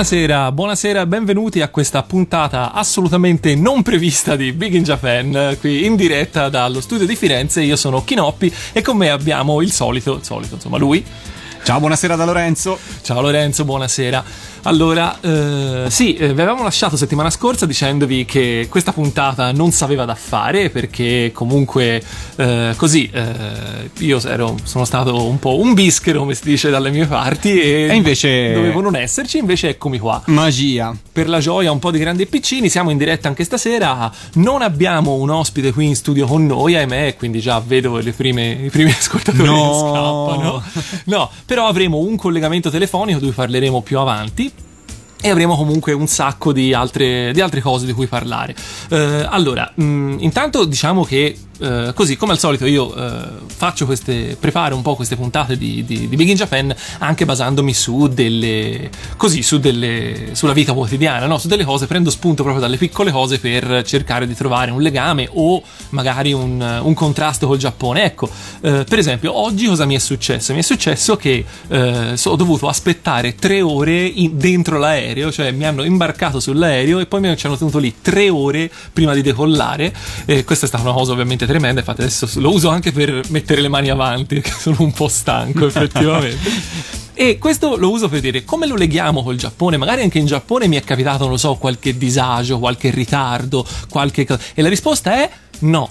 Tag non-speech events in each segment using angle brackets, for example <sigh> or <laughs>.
Buonasera, buonasera, benvenuti a questa puntata assolutamente non prevista di Big in Japan, qui in diretta dallo studio di Firenze. Io sono Kinoppi e con me abbiamo il solito, il solito, insomma, lui. Ciao, buonasera da Lorenzo. Ciao Lorenzo, buonasera. Allora, eh, sì, eh, vi avevamo lasciato settimana scorsa dicendovi che questa puntata non sapeva da fare perché comunque eh, così eh, io ero, sono stato un po' un bischero, come si dice dalle mie parti, e, E invece- dovevo non esserci, invece eccomi qua. Magia. Per la gioia un po' di grandi e piccini, siamo in diretta anche stasera. Non abbiamo un ospite qui in studio con noi, ahimè, quindi già vedo le prime, i primi <laughs> ascoltatori No. che scappano. No, però avremo un collegamento telefonico di cui parleremo più avanti. E avremo comunque un sacco di altre, di altre cose di cui parlare. Eh, allora, mh, intanto diciamo che eh, così come al solito io eh, faccio queste, preparo un po' queste puntate di, di, di Big in Japan anche basandomi su delle, così, su delle, sulla vita quotidiana, no? su delle cose, prendo spunto proprio dalle piccole cose per cercare di trovare un legame o magari un, un contrasto col Giappone. Ecco, eh, per esempio, oggi cosa mi è successo? Mi è successo che eh, so- ho dovuto aspettare tre ore in- dentro l'aereo, cioè mi hanno imbarcato sull'aereo e poi mi ci hanno tenuto lì tre ore prima di decollare. Questa è stata una cosa ovviamente tremenda. Infatti, adesso lo uso anche per mettere le mani avanti, <laughs> perché sono un po' stanco, effettivamente. <laughs> E questo lo uso per dire come lo leghiamo col Giappone. Magari anche in Giappone mi è capitato, non lo so, qualche disagio, qualche ritardo, qualche cosa. E la risposta è no.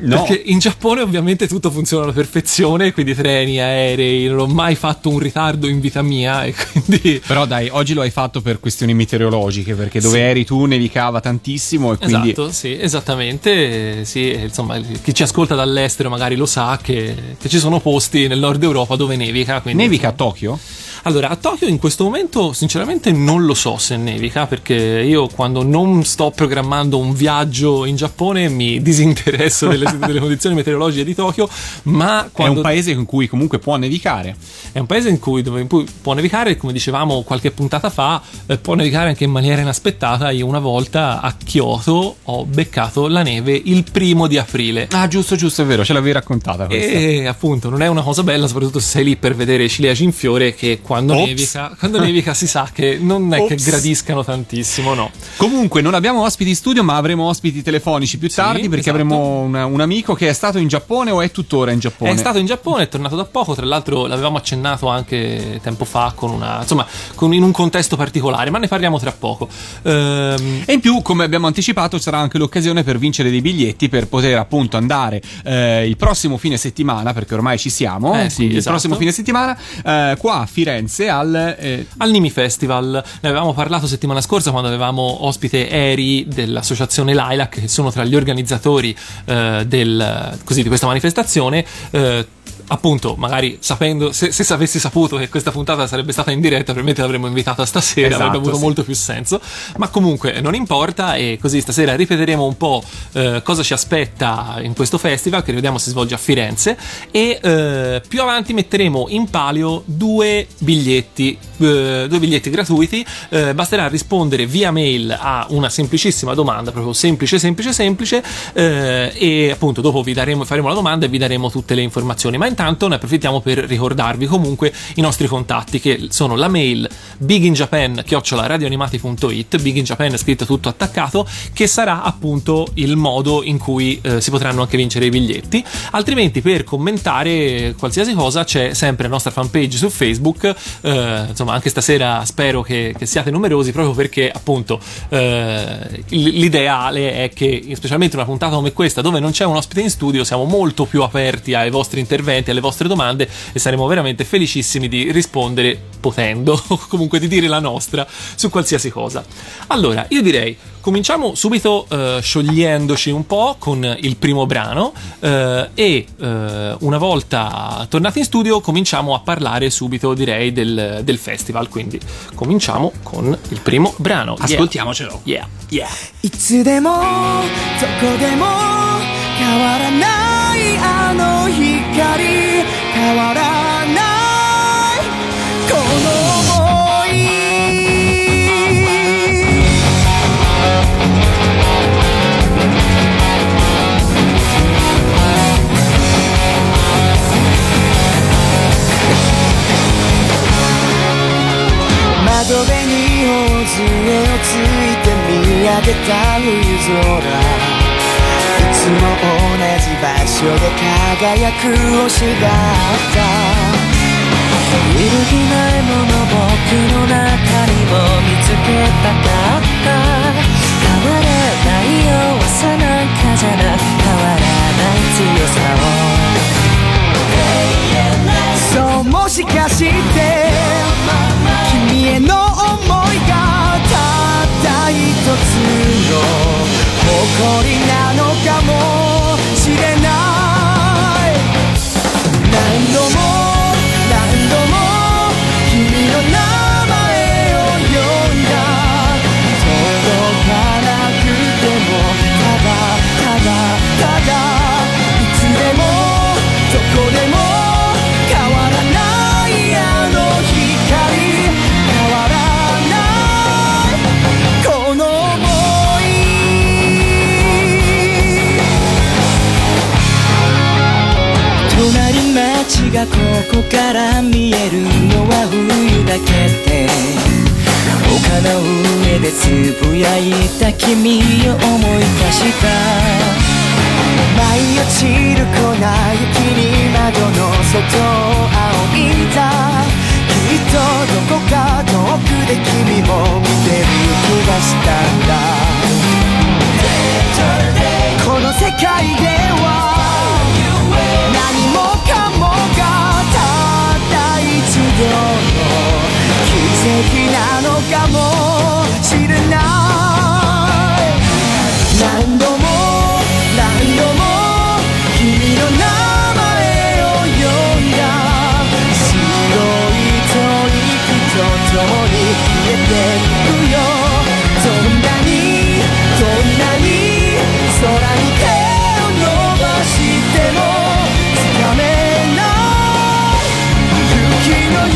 No. Perché in Giappone ovviamente tutto funziona alla perfezione, quindi treni, aerei, non ho mai fatto un ritardo in vita mia e quindi... Però dai, oggi lo hai fatto per questioni meteorologiche, perché dove Sì. eri tu nevicava tantissimo e quindi... Esatto, sì, esattamente. Sì, insomma, chi ci ascolta dall'estero magari lo sa che, che ci sono posti nel nord Europa dove nevica. Quindi, Nevica a Tokyo? Allora, a Tokyo in questo momento sinceramente non lo so se nevica perché io quando non sto programmando un viaggio in Giappone mi <laughs> disinteresso delle, delle condizioni meteorologiche di Tokyo, ma È quando un paese in cui comunque può nevicare. è un paese in cui, dove in cui può nevicare, come dicevamo qualche puntata fa, eh, può nevicare anche in maniera inaspettata. Io una volta a Kyoto ho beccato la neve il primo di aprile. Ah, giusto, giusto, è vero, ce l'avevi raccontata questa. E appunto non è una cosa bella, soprattutto se sei lì per vedere i ciliegi in fiore, che quando Ops. nevica, quando nevica si sa che non è che Ops. gradiscano tantissimo, no. Comunque non abbiamo ospiti in studio, ma avremo ospiti telefonici più tardi perché esatto. avremo un, un amico che è stato in Giappone o è tuttora in Giappone. È stato in Giappone, è tornato da poco, tra l'altro l'avevamo accennato anche tempo fa con una, insomma, con- in un contesto particolare, ma ne parliamo tra poco. Ehm, E in più, come abbiamo anticipato, sarà anche l'occasione per vincere dei biglietti per poter appunto andare eh, il prossimo fine settimana, perché ormai ci siamo, Eh sì, quindi il esatto. prossimo fine settimana, eh, qua a Firenze al... eh, al Nimi Festival. Ne avevamo parlato settimana scorsa quando avevamo ospite Eri dell'associazione Lilac, che sono tra gli organizzatori eh, del- così, di questa manifestazione. eh, Appunto, magari sapendo, se, se avessi saputo che questa puntata sarebbe stata in diretta, probabilmente l'avremmo invitata stasera, Esatto, avrebbe avuto sì. molto più senso. Ma comunque non importa, e così stasera ripeteremo un po' eh, cosa ci aspetta in questo festival, che ricordiamo si svolge a Firenze. E eh, più avanti metteremo in palio due biglietti, eh, due biglietti gratuiti. Eh, basterà rispondere via mail a una semplicissima domanda, proprio semplice, semplice, semplice. eh, e appunto dopo vi daremo, faremo la domanda e vi daremo tutte le informazioni. Ma intanto ne approfittiamo per ricordarvi comunque i nostri contatti, che sono la mail biginjapan.radioanimati.it, Big in Japan è scritto tutto attaccato, che sarà appunto il modo in cui eh, si potranno anche vincere i biglietti. Altrimenti, per commentare qualsiasi cosa, c'è sempre la nostra fanpage su Facebook. eh, insomma, anche stasera spero che, che siate numerosi, proprio perché appunto eh, l'ideale è che, specialmente una puntata come questa, dove non c'è un ospite in studio, siamo molto più aperti ai vostri interventi, alle vostre domande e saremo veramente felicissimi di rispondere potendo, o <laughs> comunque di dire la nostra su qualsiasi cosa. Allora, io direi. Cominciamo subito eh, sciogliendoci un po' con il primo brano eh, e eh, una volta tornati in studio cominciamo a parlare subito direi del, del festival, quindi cominciamo con il primo brano. Yeah. Ascoltiamocelo. Yeah, yeah. いつでもどこでも変わらないあの かり変わらない。この想い。窓辺に頬杖をついて見上げた夜空。所で輝く星だった揺るぎないもの僕の中にも見つけたかった変わらない弱さなんかじゃな変わらない強さをそうもしかして君への思いがたった一つの誇りなのかも。がここから見えるのは冬だけで丘の上でつぶやいた君を思い出した。舞い落ちる粉雪に窓の外を仰いだ。きっとどこか遠くで君も見てる気がしたんだ。この世界では何もなのかもしれない何度も何度も君の名前を呼んだ白い吐息と共に消えてくよどんなにどんなに空に君の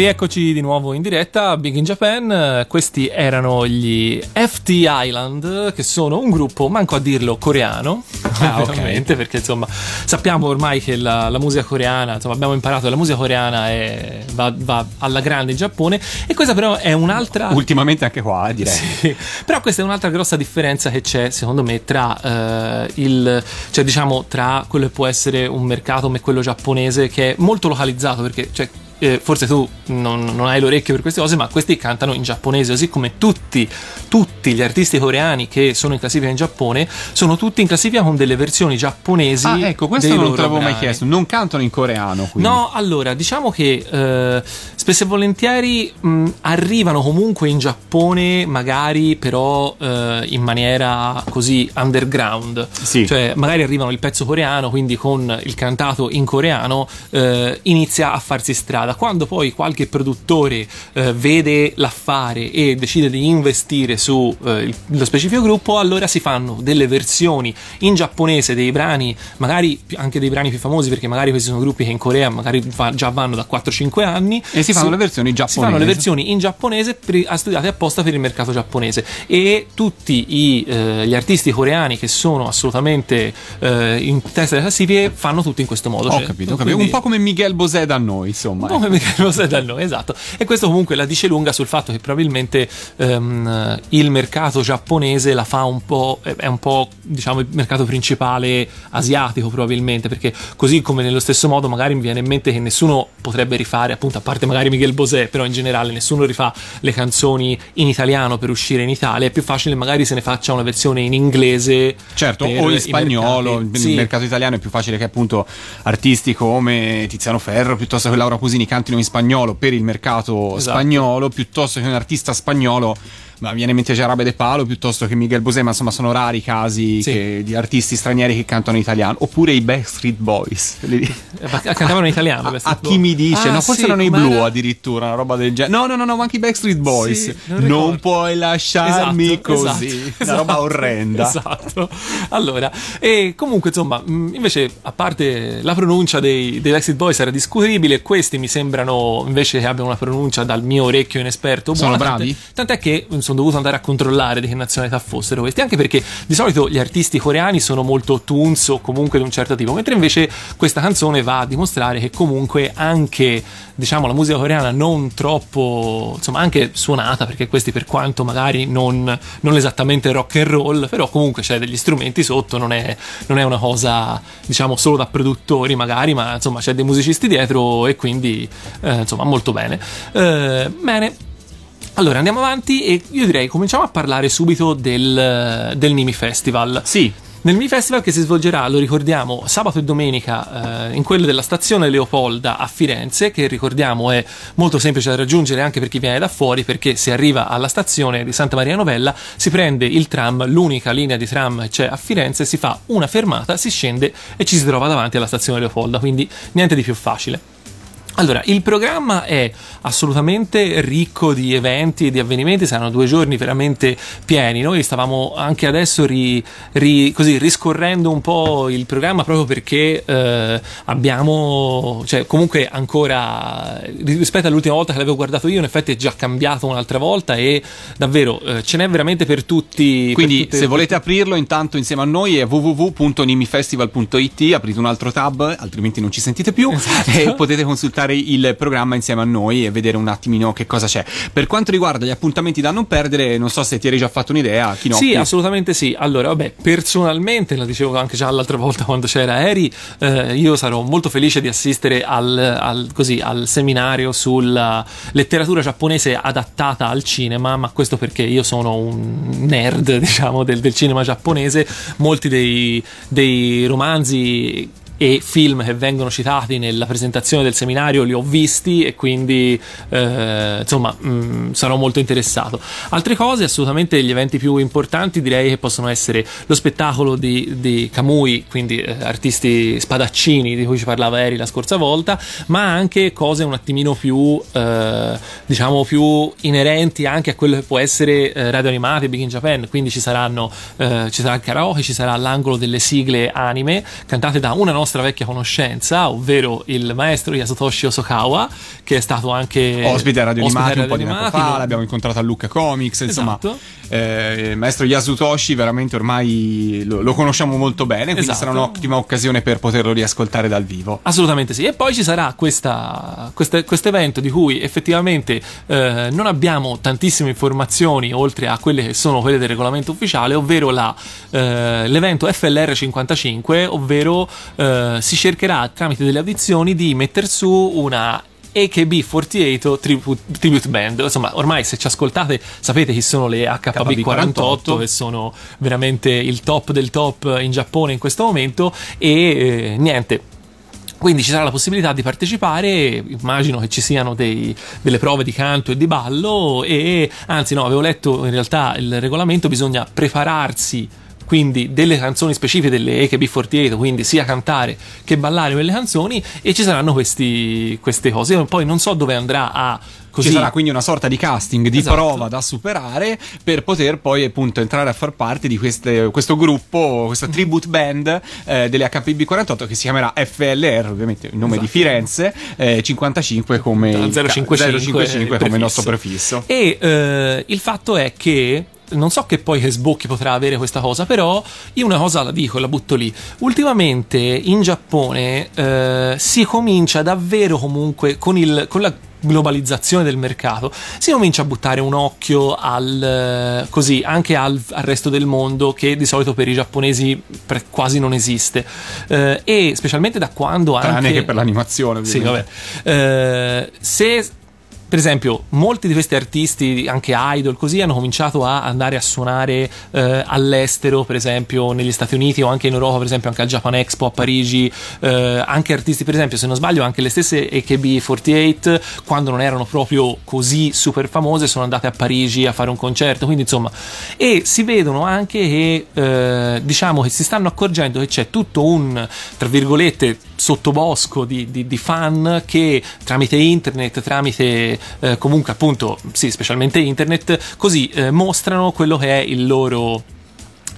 rieccoci di nuovo in diretta Big in Japan. Questi erano gli FT Island, che sono un gruppo, manco a dirlo, coreano. Ah, ovviamente, perché insomma sappiamo ormai che la, la musica coreana, insomma abbiamo imparato che la musica coreana è- va, va alla grande in Giappone. E questa però è un'altra... Ultimamente anche qua, eh, direi. Sì, però questa è un'altra grossa differenza che c'è, secondo me, tra eh, il cioè diciamo tra quello che può essere un mercato come quello giapponese che è molto localizzato perché cioè, eh, forse tu non, non hai l'orecchio per queste cose, ma questi cantano in giapponese, così come tutti, tutti gli artisti coreani che sono in classifica in Giappone sono tutti in classifica con delle versioni giapponesi. Ah, ecco, questo non te l'avevo mai chiesto. Non cantano in coreano, quindi. No, allora, diciamo che eh, spesso e volentieri mh, arrivano comunque in Giappone, magari però eh, in maniera così underground. Sì. Cioè, magari arrivano il pezzo coreano, quindi con il cantato in coreano eh, inizia a farsi strada. Quando poi qualche produttore eh, vede l'affare e decide di investire su su eh, lo specifico gruppo, allora si fanno delle versioni in giapponese dei brani, magari anche dei brani più famosi, perché magari questi sono gruppi che in Corea magari va- già vanno da 4-5 anni. E si fanno le versioni Si fanno le giapponesi. versioni in giapponese per- studiate apposta per il mercato giapponese e tutti i, eh, gli artisti coreani che sono assolutamente eh, in testa delle classifiche fanno tutto in questo modo. Ho cioè, capito, ho capito. quindi- Un po' come Miguel Bosé da noi, insomma. Come lo sai da noi, esatto. E questo comunque la dice lunga sul fatto che probabilmente ehm, il mercato giapponese la fa un po', è un po' diciamo il mercato principale asiatico probabilmente, perché così come nello stesso modo magari mi viene in mente che nessuno potrebbe rifare, appunto a parte magari Miguel Bosé, però in generale nessuno rifà le canzoni in italiano per uscire in Italia, è più facile magari se ne faccia una versione in inglese. Certo, o in spagnolo, nel Sì. mercato italiano è più facile che appunto artisti come Tiziano Ferro piuttosto che Laura Pusini cantino in spagnolo per il mercato Esatto. spagnolo, piuttosto che un artista spagnolo, ma viene in mente Jarabe De Palo piuttosto che Miguel Bosé, ma insomma sono rari i casi Sì. che- di artisti stranieri che cantano in italiano, oppure i Backstreet Boys. Eh, Cantavano in italiano. <laughs> A, a chi mi dice, Ah, no, forse sì, erano i blu addirittura, una roba del genere. No, no, no, no, ma anche i Backstreet Boys. Sì, non non puoi lasciarmi Esatto, così. esatto, una roba esatto, orrenda. Esatto. Allora, e comunque, insomma, invece, a parte la pronuncia dei, dei Backstreet Boys era discutibile, questi mi sembrano invece che abbiano una pronuncia dal mio orecchio inesperto. Sono buona, bravi? Tant'è, tant'è che mh, sono dovuto andare a controllare di che nazionalità fossero questi, anche perché di solito gli artisti coreani sono molto tunes o comunque di un certo tipo, mentre invece questa canzone va a dimostrare che comunque anche diciamo la musica coreana non troppo insomma anche suonata perché questi per quanto magari non, non esattamente rock and roll però comunque c'è degli strumenti sotto non è, non è una cosa diciamo solo da produttori magari ma insomma c'è dei musicisti dietro e quindi eh, insomma molto bene. Eh, bene allora andiamo avanti e io direi cominciamo a parlare subito del, del Nimi Festival Sì, nel Mi Festival che si svolgerà, lo ricordiamo, sabato e domenica eh, in quello della stazione Leopolda a Firenze, che ricordiamo è molto semplice da raggiungere anche per chi viene da fuori, perché si arriva alla stazione di Santa Maria Novella, si prende il tram, l'unica linea di tram c'è a Firenze, si fa una fermata, si scende e ci si trova davanti alla stazione Leopolda, quindi niente di più facile. Allora, il programma è assolutamente ricco di eventi e di avvenimenti, saranno due giorni veramente pieni. Noi stavamo anche adesso ri- ri- così, riscorrendo un po' il programma proprio perché eh, abbiamo, cioè comunque ancora rispetto all'ultima volta che l'avevo guardato io, in effetti è già cambiato un'altra volta e davvero eh, ce n'è veramente per tutti. per Quindi tutte- se volete aprirlo intanto insieme a noi è www.nimifestival.it, aprite un altro tab, altrimenti non ci sentite più Esatto. e potete consultare il programma insieme a noi e vedere un attimino che cosa c'è. Per quanto riguarda gli appuntamenti da non perdere, non so se ti eri già fatto un'idea, Chinocchi. Sì, assolutamente sì. Allora, vabbè, personalmente, la dicevo anche già l'altra volta quando c'era Eri, eh, io sarò molto felice di assistere al, al- così, al seminario sulla letteratura giapponese adattata al cinema, ma questo perché io sono un nerd, <laughs> diciamo, del, del cinema giapponese. Molti dei, dei romanzi e film che vengono citati nella presentazione del seminario li ho visti e quindi eh, insomma mh, sarò molto interessato. Altre cose, assolutamente gli eventi più importanti direi che possono essere lo spettacolo di, di Kamui, quindi eh, artisti spadaccini di cui ci parlava Eri la scorsa volta, ma anche cose un attimino più eh, diciamo più inerenti anche a quello che può essere eh, radio animate Big in Japan, quindi ci saranno eh, ci sarà il karaoke, ci sarà l'angolo delle sigle anime cantate da una nostra vecchia conoscenza, ovvero il maestro Yasutoshi Osokawa, che è stato anche Ospite a Radio Animati un po' di tempo fa, l'abbiamo incontrato a Lucca Comics, insomma, Esatto. eh, il maestro Yasutoshi veramente ormai lo, lo conosciamo molto bene, quindi Esatto. sarà un'ottima occasione per poterlo riascoltare dal vivo. Assolutamente sì. E poi ci sarà questo evento di cui effettivamente eh, non abbiamo tantissime informazioni oltre a quelle che sono quelle del regolamento ufficiale, ovvero la, eh, l'evento FLR 55, ovvero eh, si cercherà tramite delle audizioni di mettere su una AKB48 tribute, tribute band. Insomma, ormai se ci ascoltate sapete chi sono le HB48 che sono veramente il top del top in Giappone in questo momento. E eh, niente. Quindi ci sarà la possibilità di partecipare, immagino che ci siano dei- delle prove di canto e di ballo. E anzi no, avevo letto in realtà il regolamento, bisogna prepararsi quindi delle canzoni specifiche delle AKB48, quindi sia cantare che ballare quelle canzoni e ci saranno questi, queste cose. Io poi non so dove andrà a così. Ci sarà quindi una sorta di casting, di Esatto. prova da superare per poter poi appunto entrare a far parte di queste- questo gruppo, questa tribute band eh, delle HPB48 che si chiamerà FLR, ovviamente il nome di Esatto. Firenze, eh, 55 come, il- 055 055 come il nostro prefisso. prefisso. E eh, il fatto è che non so che poi che sbocchi potrà avere questa cosa, però io una cosa la dico e la butto lì. Ultimamente in Giappone eh, si comincia davvero comunque con, il, con la globalizzazione del mercato si comincia a buttare un occhio al eh, così anche al, al resto del mondo che di solito per i giapponesi pre- quasi non esiste Eh, e specialmente da quando Tranne anche che per l'animazione, sì, ovviamente. vabbè. Eh, se per esempio, molti di questi artisti, anche idol, così, hanno cominciato a andare a suonare eh, all'estero, per esempio negli Stati Uniti o anche in Europa, per esempio anche al Japan Expo a Parigi, eh, anche artisti, per esempio, se non sbaglio, anche le stesse AKB48, quando non erano proprio così super famose, sono andate a Parigi a fare un concerto, quindi insomma, e si vedono anche che, eh, diciamo, che si stanno accorgendo che c'è tutto un, tra virgolette, sottobosco di, di- di fan che tramite internet, tramite eh, comunque appunto, sì, specialmente internet, così eh, mostrano quello che è il loro.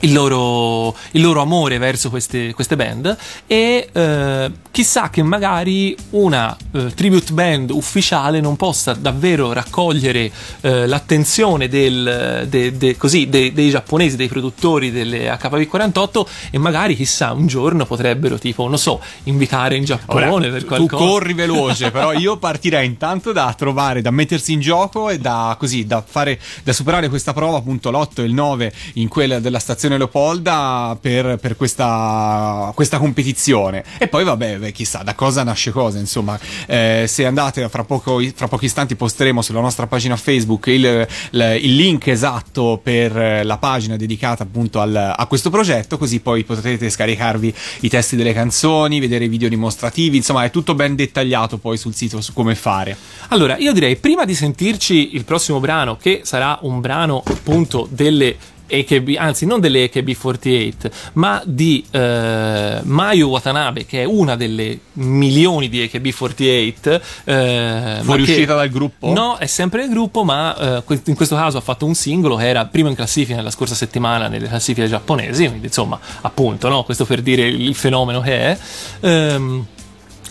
Il loro, il loro amore verso queste, queste band e eh, chissà che magari una eh, tribute band ufficiale non possa davvero raccogliere eh, l'attenzione del, de- de- così, de- dei giapponesi, dei produttori delle HPV48 e magari chissà un giorno potrebbero tipo, non so, invitare in Giappone Ora, per tu qualcosa. corri veloce, però <laughs> io partirei intanto da trovare, da mettersi in gioco e da così, da fare, da superare questa prova, appunto l'8 e il 9 in quella della stazione Leopolda per, per questa, questa competizione. E poi vabbè, beh, chissà da cosa nasce cosa, insomma, Eh, se andate fra, poco, fra pochi istanti posteremo sulla nostra pagina Facebook il, il- il link esatto per la pagina dedicata appunto al- a questo progetto, così poi potrete scaricarvi i testi delle canzoni, vedere i video dimostrativi, insomma è tutto ben dettagliato poi sul sito su come fare. Allora, io direi prima di sentirci il prossimo brano, che sarà un brano appunto delle AKB, anzi non delle AKB48, ma di eh, Mayu Watanabe, che è una delle milioni di AKB48. Eh, Fuoriuscita dal gruppo? No, è sempre nel gruppo, ma eh, in questo caso ha fatto un singolo che era primo in classifica nella scorsa settimana nelle classifiche giapponesi, quindi insomma, appunto, no? questo per dire il fenomeno che è. Ehm,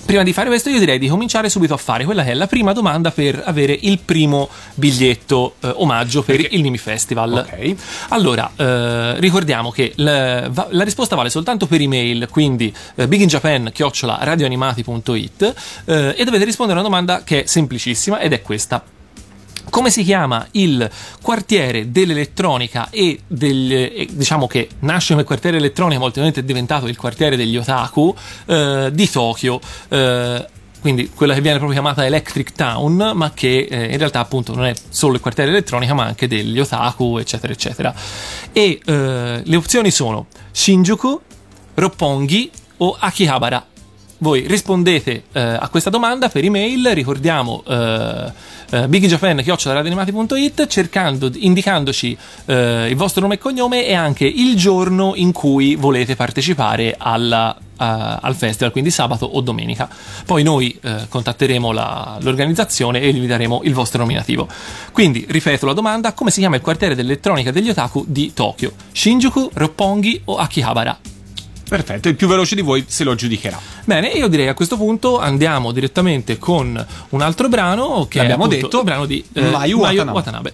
Prima di fare questo, io direi di cominciare subito a fare quella che è la prima domanda per avere il primo biglietto eh, omaggio per il Nimi Festival. Ok. Allora, eh, ricordiamo che la, la risposta vale soltanto per email, quindi eh, biginjapan-radioanimati.it eh, e dovete rispondere a una domanda che è semplicissima ed è questa. Come si chiama il quartiere dell'elettronica e del, e diciamo che nasce come quartiere elettronica, ma ultimamente è diventato il quartiere degli otaku eh, di Tokyo? Eh, quindi quella che viene proprio chiamata Electric Town, ma che eh, in realtà appunto non è solo il quartiere elettronica, ma anche degli otaku, eccetera, eccetera. E eh, le opzioni sono Shinjuku, Roppongi o Akihabara. Voi rispondete eh, a questa domanda per email, ricordiamo eh, eh, cercando, indicandoci eh, il vostro nome e cognome e anche il giorno in cui volete partecipare alla, a- al festival, quindi sabato o domenica. Poi noi eh, contatteremo la- l'organizzazione e vi daremo il vostro nominativo. Quindi, ripeto la domanda, come si chiama il quartiere dell'elettronica degli otaku di Tokyo? Shinjuku, Roppongi o Akihabara? Perfetto, il più veloce di voi se lo giudicherà. Bene, io direi a questo punto andiamo direttamente con un altro brano che appunto detto, il brano di eh, Mayu Watanabe. Watanabe.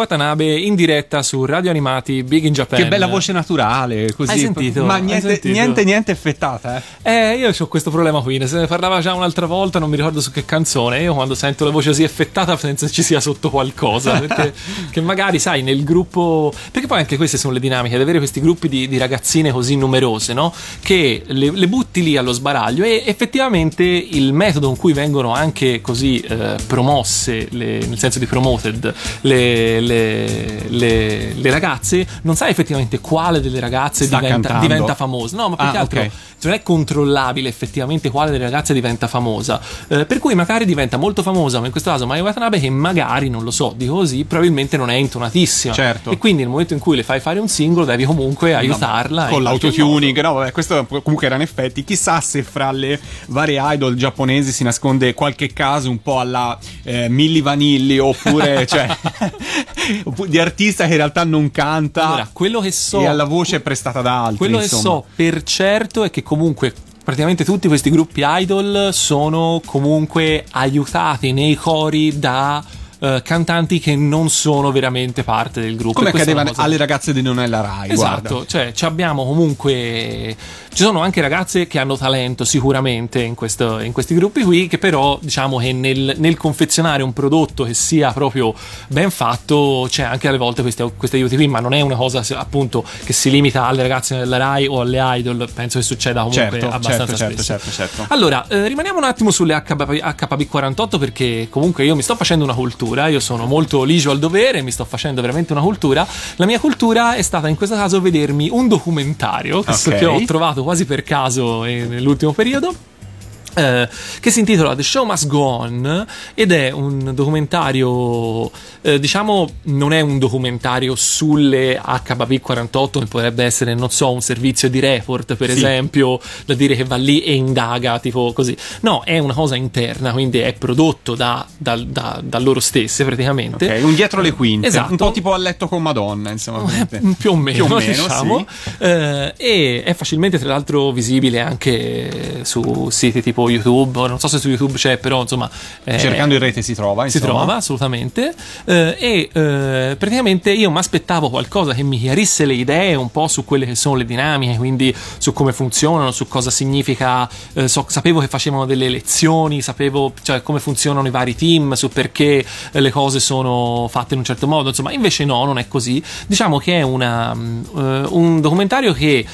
Watanabe in diretta su Radio Animati Big in Japan. Che bella voce naturale, così. Hai sentito? Ma niente, sentito? niente, niente effettata, eh. Eh, io ho questo problema qui, ne se ne parlava già un'altra volta, non mi ricordo su che canzone. Io quando sento la voce così effettata penso ci sia sotto qualcosa. Perché <laughs> che magari, sai, nel gruppo. Perché poi anche queste sono le dinamiche di avere questi gruppi di, di ragazzine così numerose, no? Che le, le butti lì allo sbaraglio e effettivamente il metodo con cui vengono anche così eh, promosse, le- nel senso di promoted, le, le- le- le ragazze, non sai effettivamente quale delle ragazze diventa, diventa famosa. No, ma più Ah, che altro ok. non è controllabile effettivamente quale delle ragazze diventa famosa. Eh, per cui magari diventa molto famosa, ma in questo caso Maya Watanabe, che magari, non lo so, dico così, probabilmente non è intonatissima. Certo. E quindi nel momento in cui le fai fare un singolo, devi comunque aiutarla. Con in l'autotuning, no, vabbè, questo comunque erano effetti. Chissà se fra le varie idol giapponesi si nasconde qualche caso un po' alla eh, Milli Vanilli oppure, <laughs> cioè, di artista che in realtà non canta Allora, quello che so. e alla voce è prestata da altri. Quello che insomma. so per certo è che comunque praticamente tutti questi gruppi idol sono comunque aiutati nei cori da eh, cantanti che non sono veramente parte del gruppo. Come accadeva cosa- alle ragazze di Nonella Rai, Esatto, guarda. cioè ci abbiamo comunque. Ci sono anche ragazze che hanno talento sicuramente in, questo- in questi gruppi qui, che però diciamo che nel, nel confezionare un prodotto che sia proprio ben fatto c'è anche alle volte questi, questi aiuti qui, ma non è una cosa appunto che si limita alle ragazze della Rai o alle idol, penso che succeda comunque Certo, abbastanza certo, certo, spesso. certo, certo. Allora, eh, rimaniamo un attimo sulle HB, HB48 perché comunque io mi sto facendo una cultura, io sono molto ligio al dovere, mi sto facendo veramente una cultura. La mia cultura è stata in questo caso vedermi un documentario che, Ok. che ho trovato quasi per caso eh, nell'ultimo periodo. Eh, che si intitola The Show Must Go On ed è un documentario eh, diciamo non è un documentario sulle HBP48 che potrebbe essere non so un servizio di report per Sì. esempio da dire che va lì e indaga tipo così no è una cosa interna quindi è prodotto da, da- da- da loro stesse praticamente Ok, un dietro le quinte, Esatto. un po' tipo a letto con Madonna, insomma. eh, <laughs> più o meno, Più o meno, diciamo. sì. Eh, e è facilmente tra l'altro visibile anche su siti tipo YouTube non so se su YouTube c'è però insomma eh, Cercando in rete si trova, si insomma. trova assolutamente Eh, e eh, praticamente io mi aspettavo qualcosa che mi chiarisse le idee un po' su quelle che sono le dinamiche quindi su come funzionano su cosa significa eh, so- sapevo che facevano delle lezioni sapevo cioè, come funzionano i vari team su perché eh, le cose sono fatte in un certo modo insomma invece no non è così diciamo che è una, un documentario che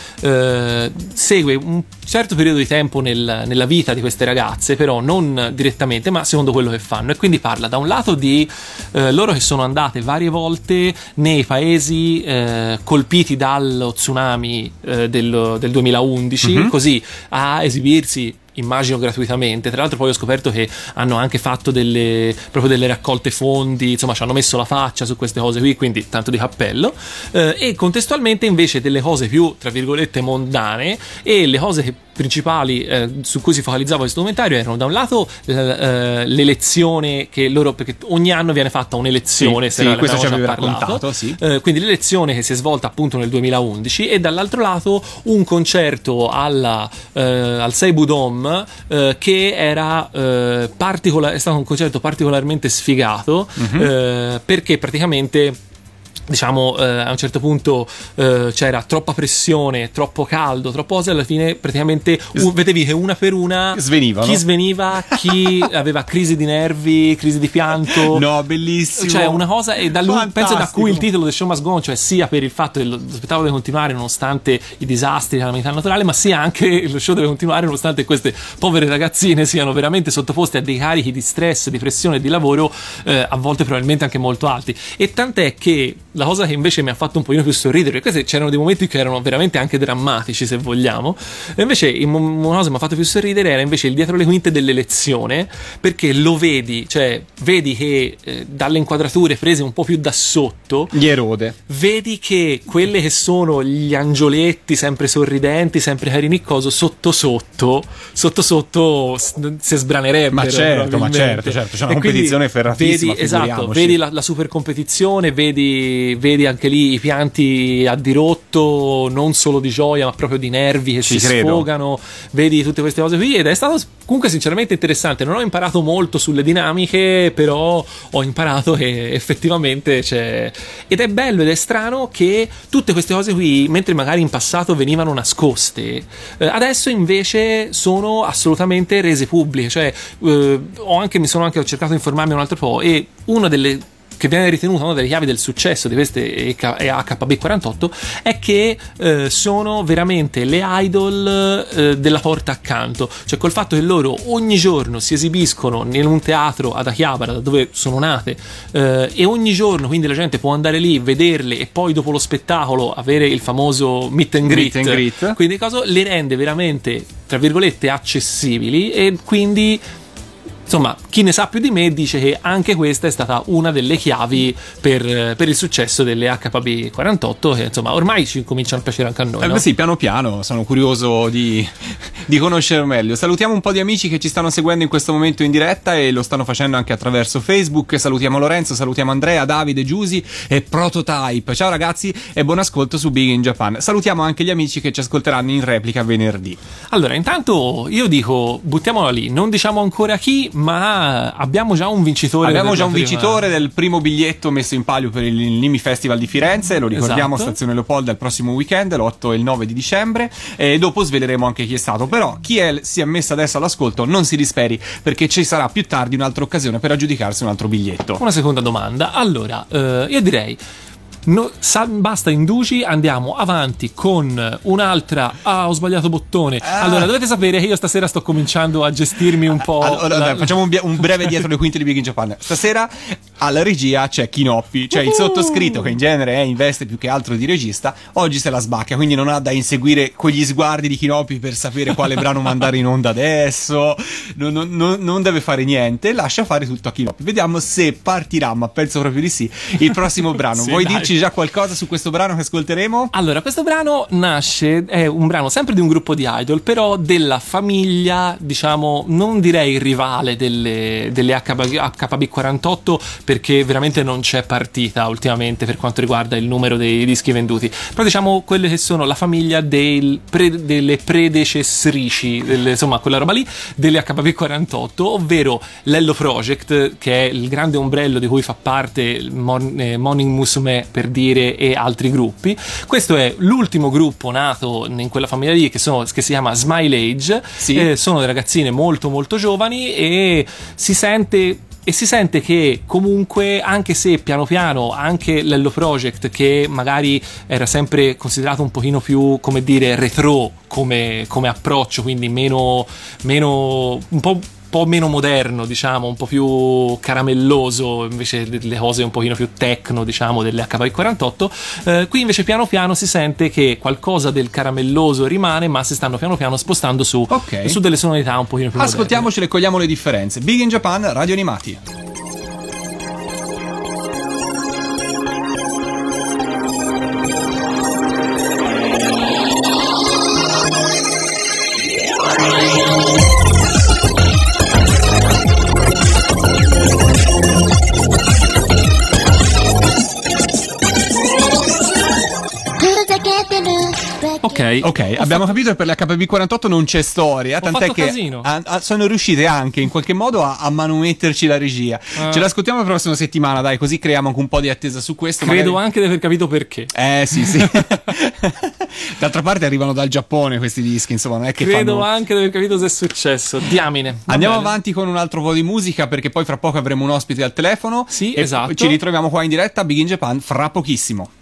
segue un certo periodo di tempo nel- nella vita di queste ragazze, però non direttamente, ma secondo quello che fanno. E quindi parla da un lato di eh, loro che sono andate varie volte nei paesi eh, colpiti dallo tsunami eh, del, del 2011, così a esibirsi immagino gratuitamente. Tra l'altro, poi ho scoperto che hanno anche fatto delle, proprio delle raccolte fondi, insomma, ci hanno messo la faccia su queste cose qui, quindi tanto di cappello. Eh, e contestualmente, invece, delle cose più, tra virgolette, mondane e le cose che- principali eh, su cui si focalizzava questo documentario erano da un lato l- eh, l'elezione che loro perché ogni anno viene fatta un'elezione Sì, se sì, questo ci avevi raccontato, sì. Eh, quindi l'elezione che si è svolta appunto nel 2011 e dall'altro lato un concerto alla, eh, al Seibu Dome eh, che era eh, particola- è stato un concerto particolarmente sfigato Mhm. eh, perché praticamente diciamo eh, a un certo punto eh, c'era troppa pressione, troppo caldo, troppo cose, alla fine praticamente un- vedevi che una per una Svenivano. chi sveniva, chi <laughs> aveva crisi di nervi, crisi di pianto. No, bellissimo. Cioè, una cosa, e da lui, penso da cui il titolo The Show Must Go On, cioè sia per il fatto che lo spettacolo deve continuare nonostante i disastri, le calamità naturali, ma sia anche lo show deve continuare nonostante queste povere ragazzine siano veramente sottoposte a dei carichi di stress, di pressione e di lavoro, eh, a volte probabilmente anche molto alti. E tant'è che la cosa che invece mi ha fatto un pochino più sorridere, questi c'erano dei momenti che erano veramente anche drammatici, se vogliamo, e invece una cosa che mi ha fatto più sorridere era invece il dietro le quinte dell'elezione, perché lo vedi, cioè vedi che eh, dalle inquadrature prese un po' più da sotto, Gli erode. vedi che quelle che sono gli angioletti sempre sorridenti, sempre carini, coso sotto sotto, sotto sotto si sbranerebbero. Ma certo, ma certo, certo, c'è una E competizione ferratissima, Vedi, esatto, vedi la, la super competizione, vedi, vedi anche lì i pianti a dirotto, non solo di gioia, ma proprio di nervi che Ci si credo. sfogano, vedi tutte queste cose qui ed è stato comunque sinceramente interessante. Non ho imparato molto sulle dinamiche, però ho imparato che effettivamente c'è. Ed è bello ed è strano che tutte queste cose qui, mentre magari in passato venivano nascoste, eh, adesso invece sono assolutamente rese pubbliche. Cioè, eh, ho anche, mi sono anche ho cercato di informarmi un altro po' e una delle che viene ritenuta una delle chiavi del successo di queste EK HB48 è che eh, sono veramente le idol eh, della porta accanto, cioè col fatto che loro ogni giorno si esibiscono in un teatro ad Akihabara, da dove sono nate, eh, e ogni giorno quindi la gente può andare lì, vederle e poi dopo lo spettacolo avere il famoso meet and greet, Meet and greet. quindi cosa le rende veramente, tra virgolette, accessibili e quindi Insomma, chi ne sa più di me dice che anche questa è stata una delle chiavi per, per il successo delle HPB48, che insomma ormai ci cominciano a piacere anche a noi. Eh, no? sì, piano piano, sono curioso di, di conoscere meglio. Salutiamo un po' di amici che ci stanno seguendo in questo momento in diretta e lo stanno facendo anche attraverso Facebook. Salutiamo Lorenzo, salutiamo Andrea, Davide, Giusi e Prototype. Ciao ragazzi e buon ascolto su Big in Japan. Salutiamo anche gli amici che ci ascolteranno in replica venerdì. Allora, intanto io dico, buttiamola lì, non diciamo ancora chi, ma abbiamo già un vincitore. Abbiamo già un quanto vincitore del primo biglietto messo in palio per il Nimi Festival di Firenze, lo ricordiamo Esatto. Stazione Leopolda il prossimo weekend, l'8 e il 9 di dicembre, e dopo sveleremo anche chi è stato. Però chi è, si è messo adesso all'ascolto non si disperi perché ci sarà più tardi un'altra occasione per aggiudicarsi un altro biglietto. Una seconda domanda. Allora, eh, io direi. No- basta indugi, andiamo avanti con un'altra. Ah, ho sbagliato bottone. Allora, dovete sapere che io stasera sto cominciando a gestirmi un po'. Allora, la- dai, facciamo un, un breve dietro le quinte di Big in Japan. Stasera alla regia c'è Kinoppi, cioè il sottoscritto che in genere è in veste più che altro di regista. Oggi se la sbacca, quindi non ha da inseguire quegli sguardi di Kinoppi per sapere quale <laughs> brano mandare in onda adesso. Non, non- non- deve fare niente, lascia fare tutto a Kinoppi. Vediamo se partirà, ma penso proprio di sì. Il prossimo brano. <laughs> Sì, Vuoi dai. dirci già qualcosa su questo brano che ascolteremo? Allora, questo brano nasce, è un brano sempre di un gruppo di idol, però della famiglia, diciamo, non direi rivale delle, delle HB, 48 perché veramente non c'è partita ultimamente per quanto riguarda il numero dei dischi venduti, però diciamo quelle che sono la famiglia pre- delle predecessrici, delle- insomma quella roba lì, delle HB48, ovvero l'Ello Project, che è il grande ombrello di cui fa parte Mon- eh, Morning Musume per dire e altri gruppi. Questo è l'ultimo gruppo nato in quella famiglia lì che, sono- che si chiama Smile Age. Sì. Eh, sono ragazzine molto molto giovani e si sente e si sente che comunque, anche se piano piano, anche l'Hello Project, che magari era sempre considerato un pochino più, come dire, retro come, come approccio, quindi meno, meno un po' po' meno moderno, diciamo, un po' più caramelloso, invece le cose un pochino più techno, diciamo, delle HV48. Eh, qui invece piano piano si sente che qualcosa del caramelloso rimane, ma si stanno piano piano spostando su, Ok. su delle sonorità un pochino più. Ascoltiamocele e cogliamo le differenze. Big in Japan, radio animati. Ok, Ok, abbiamo capito che per la HB48 non c'è storia, tant'è fatto che a- a- sono riuscite anche in qualche modo a, a manumetterci la regia. Ah. Ce l'ascoltiamo la prossima settimana, dai, così creiamo anche un po' di attesa su questo. credo magari- anche di aver capito perché. Eh sì, sì. <laughs> D'altra parte arrivano dal Giappone questi dischi, insomma, non è che Credo fanno... anche di aver capito se è successo. Diamine. Andiamo bene. avanti con un altro po' di musica perché poi fra poco avremo un ospite al telefono. Sì, esatto. Ci ritroviamo qua in diretta a Big in Japan fra pochissimo.「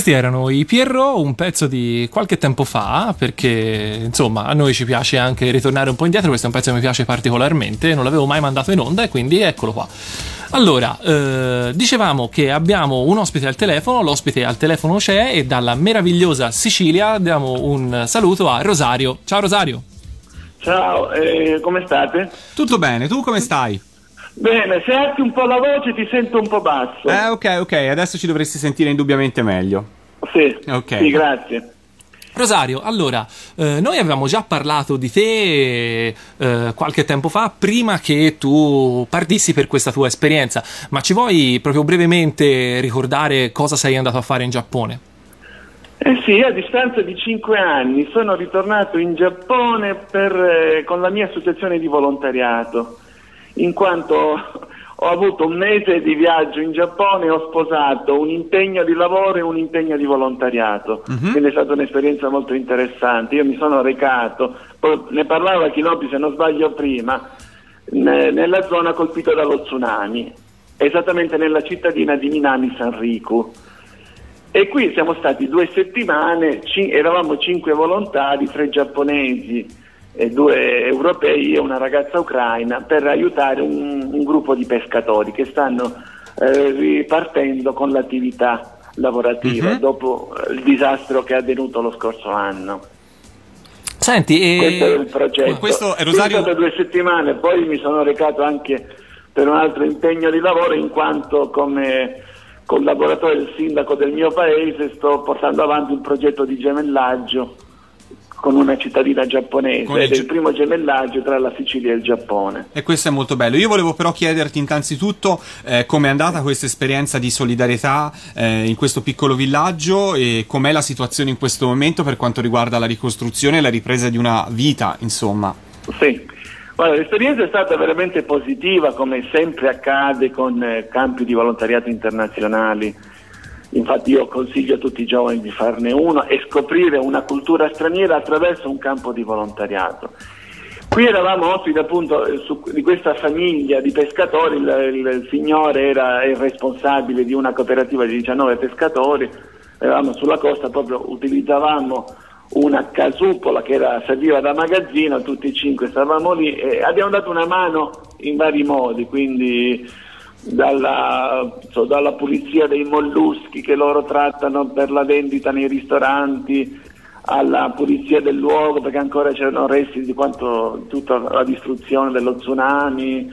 questi erano i Pierrot, un pezzo di qualche tempo fa, perché insomma a noi ci piace anche ritornare un po' indietro, questo è un pezzo che mi piace particolarmente, non l'avevo mai mandato in onda e quindi eccolo qua. Allora, eh, dicevamo che abbiamo un ospite al telefono, l'ospite al telefono c'è e dalla meravigliosa Sicilia diamo un saluto a Rosario. Ciao Rosario! Ciao, eh, come state? Tutto bene, tu come stai? Bene, se alzi un po' la voce ti sento un po' basso. Eh, ok, ok, adesso ci dovresti sentire indubbiamente meglio. Sì, ok. sì, grazie. Rosario, allora, eh, noi avevamo già parlato di te eh, qualche tempo fa, prima che tu partissi per questa tua esperienza, ma ci vuoi proprio brevemente ricordare cosa sei andato a fare in Giappone? Eh sì, a distanza di cinque anni sono ritornato in Giappone per, eh, con la mia associazione di volontariato, in quanto ho avuto un mese di viaggio in Giappone e ho sposato un impegno di lavoro e un impegno di volontariato, quindi è stata un'esperienza molto interessante. Io mi sono recato, ne parlava Kinobi se non sbaglio prima, ne- nella zona colpita dallo tsunami, esattamente nella cittadina di Minami Sanriku. E qui siamo stati due settimane, ci- eravamo cinque volontari, tre giapponesi due europei e una ragazza ucraina per aiutare un, un gruppo di pescatori che stanno eh, ripartendo con l'attività lavorativa dopo eh, il disastro che è avvenuto lo scorso anno. Senti, e... Questo è il progetto. questo è Rosario- Sono state due settimane, poi mi sono recato anche per un altro impegno di lavoro in quanto come collaboratore del sindaco del mio paese sto portando avanti un progetto di gemellaggio con una cittadina giapponese ed è il primo gemellaggio tra la Sicilia e il Giappone. E questo è molto bello. Io volevo però chiederti innanzitutto eh, com'è andata questa esperienza di solidarietà eh, in questo piccolo villaggio e com'è la situazione in questo momento per quanto riguarda la ricostruzione e la ripresa di una vita, insomma. Sì, Guarda, l'esperienza è stata veramente positiva, come sempre accade con eh, campi di volontariato internazionali. Infatti io consiglio a tutti i giovani di farne uno e scoprire una cultura straniera attraverso un campo di volontariato. Qui eravamo ospiti appunto eh, su- di questa famiglia di pescatori, il, il- il signore era il responsabile di una cooperativa di 19 pescatori, eravamo sulla costa, proprio utilizzavamo una casupola che era, serviva da magazzino, tutti e cinque stavamo lì e abbiamo dato una mano in vari modi, quindi dalla, so, dalla pulizia dei molluschi che loro trattano per la vendita nei ristoranti alla pulizia del luogo perché ancora c'erano resti di quanto tutta la distruzione dello tsunami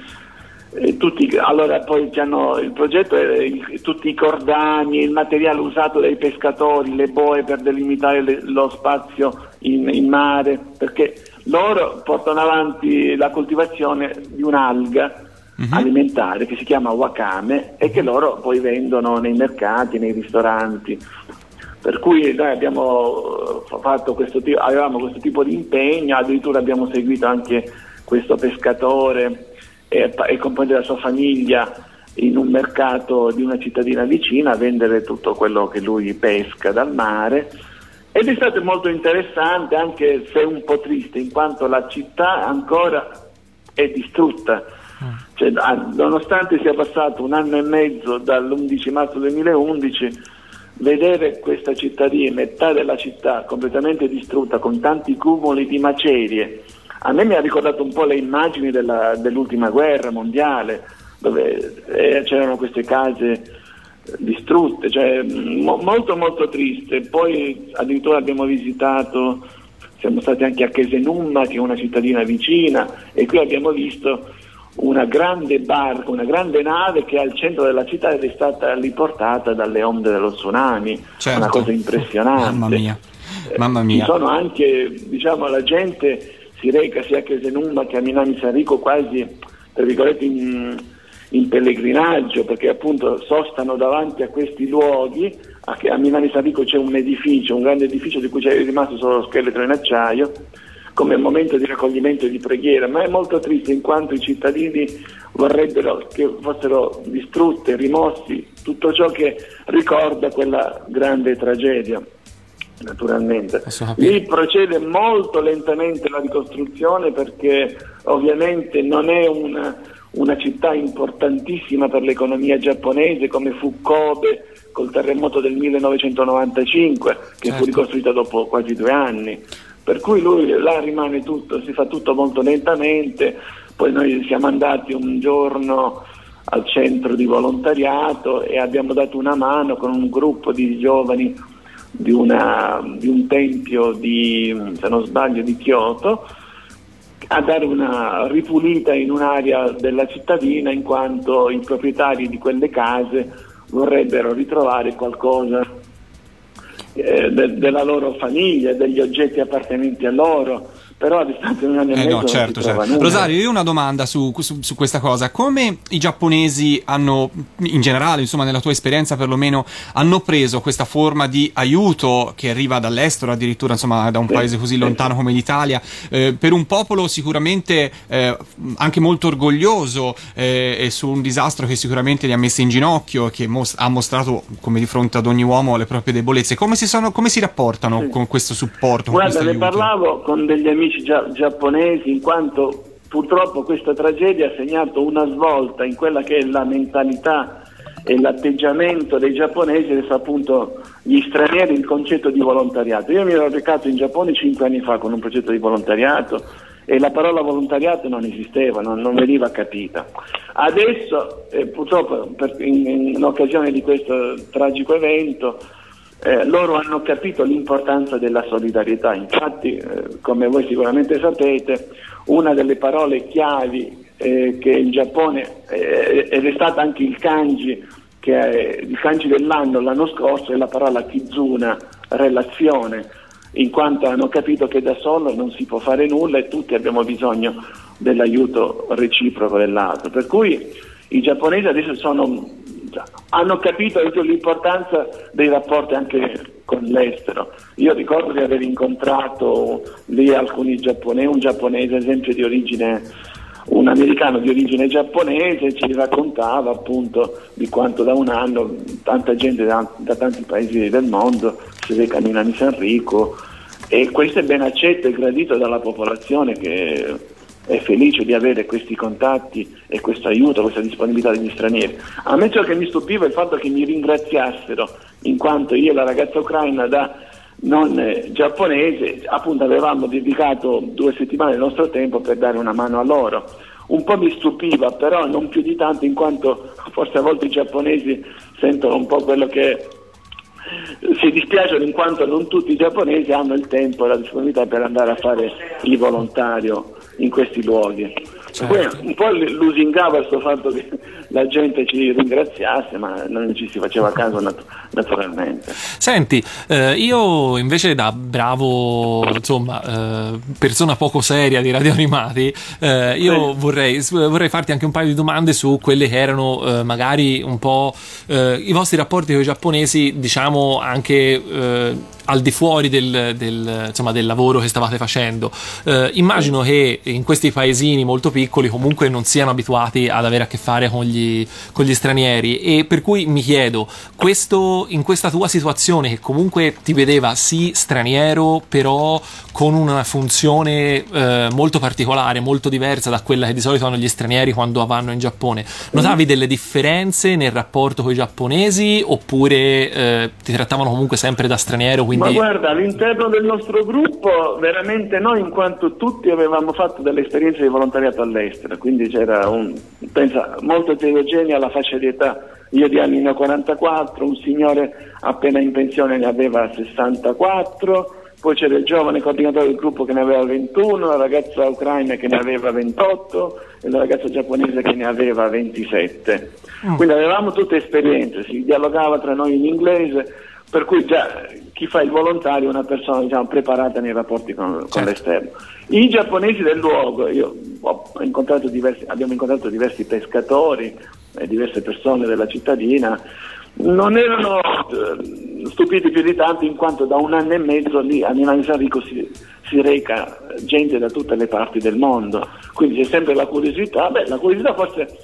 tutti, allora poi hanno- il progetto è tutti i cordani, il materiale usato dai pescatori, le boe per delimitare le- lo spazio in, in mare, perché loro portano avanti la coltivazione di un'alga alimentare che si chiama wakame e che loro poi vendono nei mercati, nei ristoranti. Per cui noi abbiamo eh, fatto questo tipo, avevamo questo tipo di impegno, addirittura abbiamo seguito anche questo pescatore e, e componente della sua famiglia in un mercato di una cittadina vicina a vendere tutto quello che lui pesca dal mare. Ed è stato molto interessante, anche se un po' triste, in quanto la città ancora è distrutta. Cioè, ah, nonostante sia passato un anno e mezzo dall'11 marzo 2011, vedere questa cittadina, metà della città completamente distrutta con tanti cumuli di macerie, a me mi ha ricordato un po' le immagini della- dell'ultima guerra mondiale, dove eh, c'erano queste case distrutte, cioè mo- molto molto triste. Poi addirittura abbiamo visitato, siamo stati anche a Chesenumma, che è una cittadina vicina, e qui abbiamo visto una grande barca, una grande nave che è al centro della città ed è stata riportata dalle onde dello tsunami, Certo. una cosa impressionante. Mamma mia. Mamma Ci mia. sono anche, diciamo, la gente si reca sia a Chesenumma che a Minami Sanrico quasi, tra virgolette, in, in pellegrinaggio, perché appunto sostano davanti a questi luoghi. A, a Minami Sanrico c'è un edificio, un grande edificio di cui c'è rimasto solo lo scheletro in acciaio, come momento di raccoglimento e di preghiera, ma è molto triste in quanto i cittadini vorrebbero che fossero distrutte, rimossi tutto ciò che ricorda quella grande tragedia naturalmente. Lì procede molto lentamente la ricostruzione perché ovviamente non è un, una città importantissima per l'economia giapponese come fu Kobe col terremoto del 1995 che fu Certo. ricostruita dopo quasi due anni. Per cui lui là rimane tutto, si fa tutto molto lentamente, poi noi siamo andati un giorno al centro di volontariato e abbiamo dato una mano con un gruppo di giovani di, una- di un tempio di, se non sbaglio, di Kyoto a dare una ripulita in un'area della cittadina in quanto i proprietari di quelle case vorrebbero ritrovare qualcosa eh, de- della loro famiglia, degli oggetti appartenenti a loro, però a distanza di un anno e Eh mezzo no, certo, certo. Rosario, io ho una domanda su, su- su questa cosa. Come i giapponesi hanno, in generale, insomma, nella tua esperienza perlomeno, hanno preso questa forma di aiuto che arriva dall'estero, addirittura, insomma, da un Sì, paese così sì. lontano come l'Italia, eh, per un popolo sicuramente eh, anche molto orgoglioso eh, e su un disastro che sicuramente li ha messi in ginocchio e che mos- ha mostrato, come di fronte ad ogni uomo, le proprie debolezze. Come si, sono, come si rapportano Sì. con questo supporto? Guarda, ne parlavo con degli amici gia- giapponesi in quanto purtroppo questa tragedia ha segnato una svolta in quella che è la mentalità e l'atteggiamento dei giapponesi verso appunto gli stranieri, il concetto di volontariato. Io mi ero recato in Giappone cinque anni fa con un progetto di volontariato e la parola volontariato non esisteva, non, non veniva capita. Adesso, eh, purtroppo, per- in, in occasione di questo tragico evento, eh, loro hanno capito l'importanza della solidarietà, infatti eh, come voi sicuramente sapete una delle parole chiavi eh, che il Giappone eh, ed è stata anche il kanji, è il kanji dell'anno l'anno scorso è la parola kizuna, relazione, in quanto hanno capito che da solo non si può fare nulla e tutti abbiamo bisogno dell'aiuto reciproco dell'altro. Per cui i giapponesi adesso sono, hanno capito l'importanza dei rapporti anche con l'estero. Io ricordo di aver incontrato lì alcuni giapponesi, un giapponese ad esempio di origine un americano di origine giapponese ci raccontava appunto di quanto da un anno tanta gente da, da tanti paesi del mondo si reca a Milano San Enrico e questo è ben accetto e gradito dalla popolazione che è felice di avere questi contatti e questo aiuto, questa disponibilità degli stranieri. A me ciò che mi stupiva è il fatto che mi ringraziassero in quanto io e la ragazza ucraina da non eh, giapponese, appunto avevamo dedicato due settimane del nostro tempo per dare una mano a loro. Un po' mi stupiva, però non più di tanto, in quanto forse a volte i giapponesi sentono un po' quello che si dispiacciono in quanto non tutti i giapponesi hanno il tempo e la disponibilità per andare a fare il volontario in questi luoghi. Poi un po' lusingava questo fatto che la gente ci ringraziasse, ma non ci si faceva caso nat- naturalmente. Senti, eh, io invece da bravo, insomma, eh, persona poco seria di Radio Animati, eh, io Sì. vorrei, vorrei farti anche un paio di domande su quelle che erano eh, magari un po' eh, i vostri rapporti con i giapponesi, diciamo anche eh, al di fuori del, del, insomma, del lavoro che stavate facendo. Immagino che in questi paesini molto piccoli comunque non siano abituati ad avere a che fare con gli, con gli stranieri e per cui mi chiedo, questo, in questa tua situazione che comunque ti vedeva sì straniero però con una funzione eh, molto particolare, molto diversa da quella che di solito hanno gli stranieri quando vanno in Giappone, notavi delle differenze nel rapporto con i giapponesi oppure eh, ti trattavano comunque sempre da straniero? Ma Quindi... guarda, all'interno del nostro gruppo, veramente noi, in quanto tutti avevamo fatto delle esperienze di volontariato all'estero, quindi c'era un, pensa, molto eterogenea alla fascia di età. Io di anni ne ho 44, un signore appena in pensione ne aveva 64, poi c'era il giovane coordinatore del gruppo che ne aveva 21, la ragazza ucraina che ne aveva 28 e la ragazza giapponese che ne aveva 27. Quindi avevamo tutte esperienze, si dialogava tra noi in inglese, per cui già chi fa il volontario è una persona diciamo, preparata nei rapporti con, con l'esterno. I giapponesi del luogo, io ho incontrato diversi, abbiamo incontrato diversi pescatori e diverse persone della cittadina, non erano eh, stupiti più di tanto in quanto da un anno e mezzo lì a Milano San Rico si, si reca gente da tutte le parti del mondo, quindi c'è sempre la curiosità, beh la curiosità forse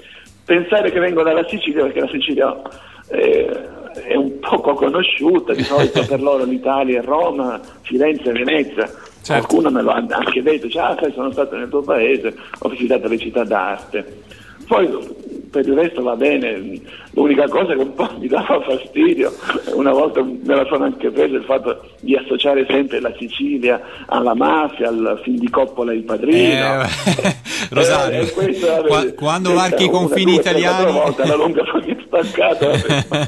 pensare che vengo dalla Sicilia perché la Sicilia eh, è un poco conosciuta, di solito per loro l'Italia è Roma, Firenze, Venezia. Qualcuno me lo ha anche detto, cioè, ah, sai, sono stato nel tuo paese, ho visitato le città d'arte. Poi per il resto va bene, l'unica cosa che un po' <laughs> mi dava fastidio, una volta me la sono anche presa, il fatto di associare sempre la Sicilia alla mafia, al film di Coppola il padrino. Eh, <laughs> Rosario, Eh, qua- quando questa varchi i una, confini italiani... quattro volte, alla lunga staccato.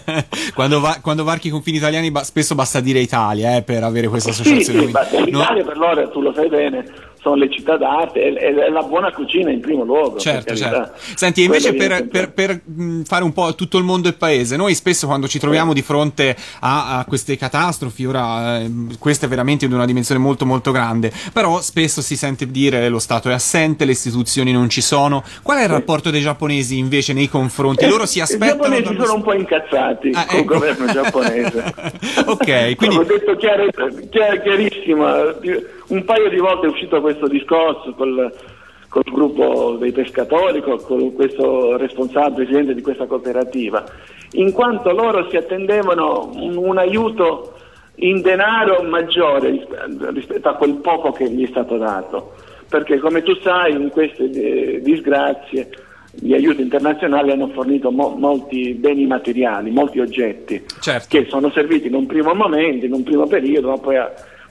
<laughs> quando, va- quando varchi i confini italiani ba- spesso basta dire Italia eh, per avere questa Sì, associazione. sì, ma Quindi- no- l'Italia per loro, tu lo sai bene, sono le città d'arte e è la buona cucina in primo luogo. Certo, certo. Senti, invece per, per- per, mh, fare un po' tutto il mondo e il paese, noi spesso quando ci troviamo di fronte a, a queste catastrofi, ora eh, questa è veramente di una dimensione molto molto grande, però spesso si sente dire lo Stato è assente, le istituzioni non ci sono. Qual è il rapporto dei giapponesi invece nei confronti? Loro si I aspettano... giapponesi dallo- sono un po' incazzati Ah, col ecco. governo giapponese. <laughs> Ok, quindi- Ho detto chiaro- chiar- chiarissimo, un paio di volte è uscito questo discorso col, col gruppo dei pescatori, col- con questo responsabile presidente di questa cooperativa, in quanto loro si attendevano un, un aiuto in denaro maggiore rispe- rispetto a quel poco che gli è stato dato. Perché come tu sai in queste eh, disgrazie gli aiuti internazionali hanno fornito mo- molti beni materiali, molti oggetti Certo. che sono serviti in un primo momento, in un primo periodo, ma poi,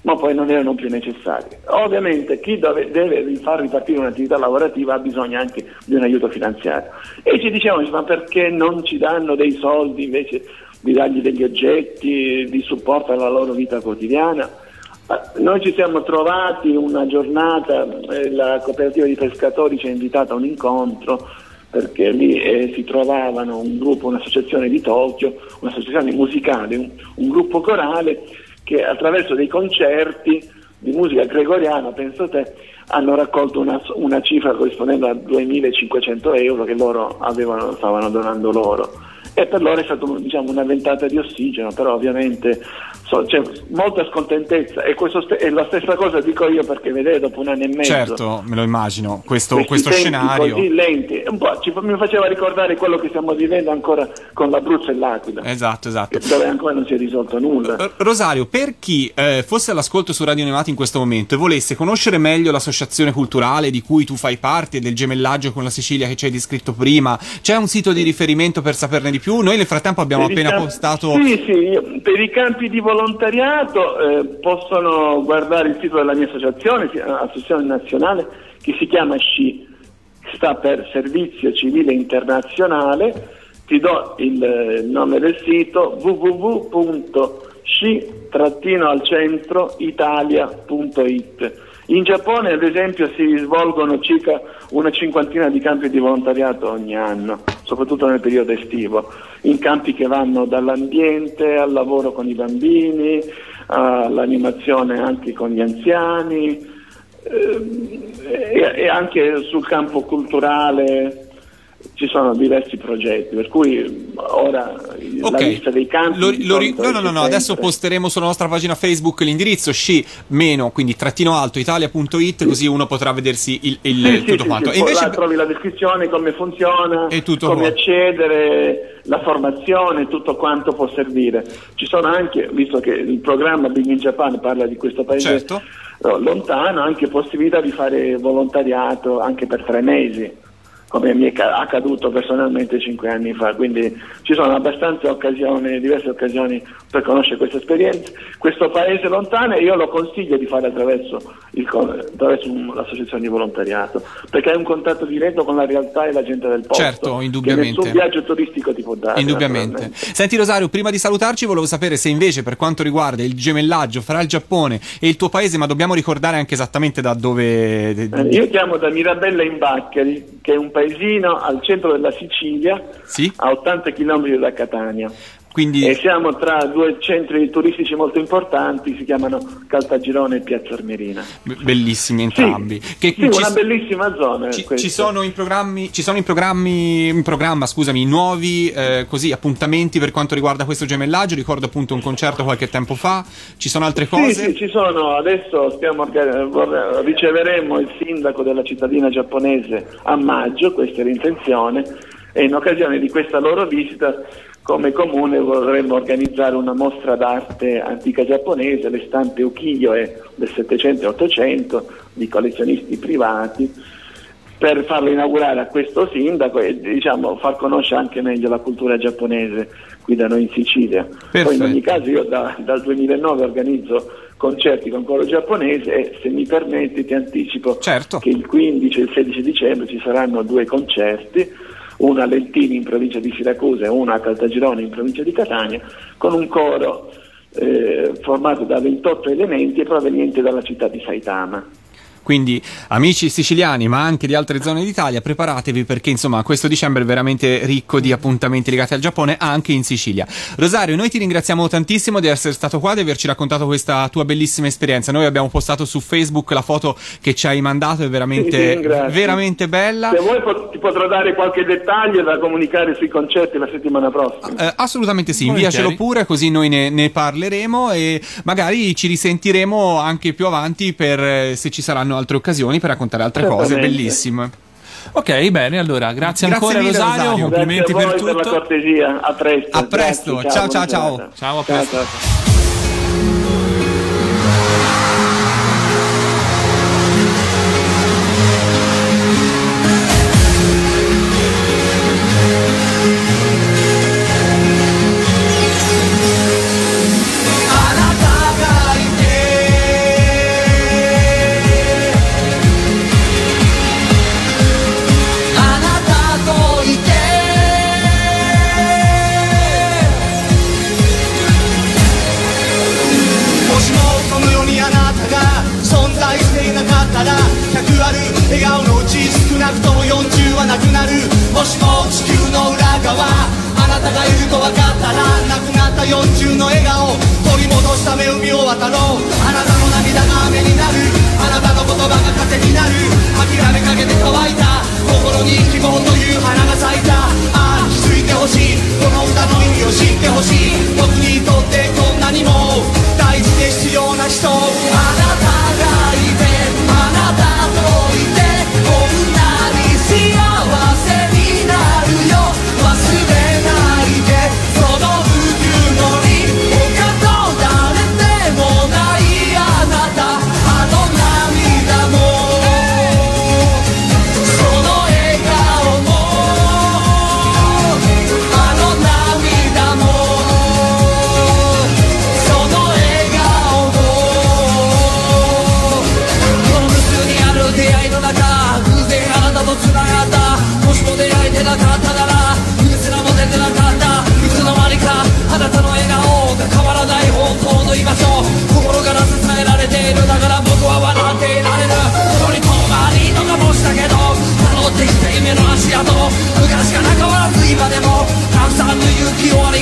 ma poi non erano più necessari. Ovviamente chi dove- deve far ripartire un'attività lavorativa ha bisogno anche di un aiuto finanziario. E ci dicevano, ma perché non ci danno dei soldi invece di dargli degli oggetti di supporto alla loro vita quotidiana? Ma Noi ci siamo trovati una giornata, eh, la cooperativa di pescatori ci ha invitato a un incontro perché lì eh, si trovavano un gruppo, un'associazione di Tokyo, un'associazione musicale, un, un gruppo corale che attraverso dei concerti di musica gregoriana, penso te, hanno raccolto una, una cifra corrispondente a 2.500 euro che loro avevano, stavano donando loro. E per loro è stata diciamo, una ventata di ossigeno, però ovviamente so- c'è molta scontentezza e questo è la stessa cosa dico io perché vedete dopo un anno e mezzo Certo, me lo immagino, questo, questo scenario. così lenti, un po' ci, mi faceva ricordare quello che stiamo vivendo ancora con l'Abruzzo e l'Aquila, Esatto, esatto. dove ancora non si è risolto nulla. R- Rosario, per chi eh, fosse all'ascolto su Radio Nevati in questo momento e volesse conoscere meglio l'associazione culturale di cui tu fai parte e del gemellaggio con la Sicilia che ci hai descritto prima, c'è un sito di riferimento per saperne di più? Noi nel frattempo abbiamo appena campi- postato... Sì, sì, per i campi di volontariato eh, possono guardare il sito della mia associazione, Associazione Nazionale, che si chiama SCI, sta per Servizio Civile Internazionale. Ti do il eh, nome del sito www.sci-italia.it. In Giappone, ad esempio, si svolgono circa una cinquantina di campi di volontariato ogni anno, soprattutto nel periodo estivo, in campi che vanno dall'ambiente al lavoro con i bambini, all'animazione anche con gli anziani ehm, e, e anche sul campo culturale ci sono diversi progetti, per cui ora la Ok, lista dei campi... Lo- lo ri- no, no, no, no, adesso posteremo sulla nostra pagina Facebook l'indirizzo sci meno, quindi trattino alto italia.it così uno potrà vedersi il, il- Sì, tutto sì, quanto. sì, E invece trovi la descrizione, come funziona, E tutto come qua. accedere, la formazione, tutto quanto può servire. Ci sono anche, visto che il programma Big in Japan parla di questo paese Certo. lontano, anche possibilità di fare volontariato anche per tre mesi come mi è ca- accaduto personalmente cinque anni fa, quindi ci sono abbastanza occasioni, diverse occasioni per conoscere questa esperienza, questo paese lontano e io lo consiglio di fare attraverso, il attraverso l'associazione di volontariato, perché hai un contatto diretto con la realtà e la gente del posto, Certo, indubbiamente. che nessun viaggio turistico ti può dare. Indubbiamente. Senti Rosario, prima di salutarci volevo sapere se invece per quanto riguarda il gemellaggio fra il Giappone e il tuo paese, ma dobbiamo ricordare anche esattamente da dove... Eh, Io chiamo da Mirabella in Baccheri, che è un paesino al centro della Sicilia, Sì? a 80 km da Catania. Quindi... E siamo tra due centri turistici molto importanti, si chiamano Caltagirone e Piazza Armerina. be- Bellissimi Sì, entrambi. Che sì, ci, una bellissima zona. ci- ci sono in programmi, ci sono in programmi, in programma, scusami, nuovi eh, così, appuntamenti per quanto riguarda questo gemellaggio. Ricordo appunto un concerto qualche tempo fa. Ci sono altre Sì, cose? sì, ci sono, adesso stiamo riceveremo il sindaco della cittadina giapponese a maggio, questa è l'intenzione, e in occasione di questa loro visita come comune vorremmo organizzare una mostra d'arte antica giapponese, le stampe ukiyo-e del 700 e 800 di collezionisti privati, per farlo inaugurare a questo sindaco e diciamo, far conoscere anche meglio la cultura giapponese qui da noi in Sicilia. Poi in Perfetto. ogni caso io da- dal 2009 organizzo concerti con coro giapponese e se mi permetti ti anticipo Certo. che il 15 e il 16 dicembre ci saranno due concerti, uno a Lentini in provincia di Siracusa e uno a Caltagirone in provincia di Catania, con un coro eh, formato da 28 elementi e proveniente dalla città di Saitama. Quindi, amici siciliani, ma anche di altre zone d'Italia, preparatevi perché insomma questo dicembre è veramente ricco di appuntamenti legati al Giappone anche in Sicilia. Rosario, noi ti ringraziamo tantissimo di essere stato qua, di averci raccontato questa tua bellissima esperienza. Noi abbiamo postato su Facebook la foto che ci hai mandato, è veramente, veramente bella. Se vuoi po- ti potrò dare qualche dettaglio da comunicare sui concerti la settimana prossima. Eh, assolutamente sì, inviacelo pure così noi ne, ne parleremo e magari ci risentiremo anche più avanti per eh, se ci saranno altre occasioni per raccontare altre cose bellissime. Ok, bene, allora, grazie, Grazie ancora mille, Rosario, Rosario. complimenti Grazie a per voi per la tutto. cortesia, a presto. A presto, Grazie, ciao, ciao, ciao. giornata. Ciao, a presto. ciao, ciao.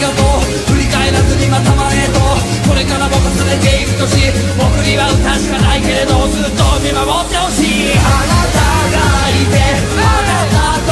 がとう振り返らずにまたまえとこれからも重ねていくとし僕には歌しかないけれどずっと見守ってほしいあなたがいてあなたと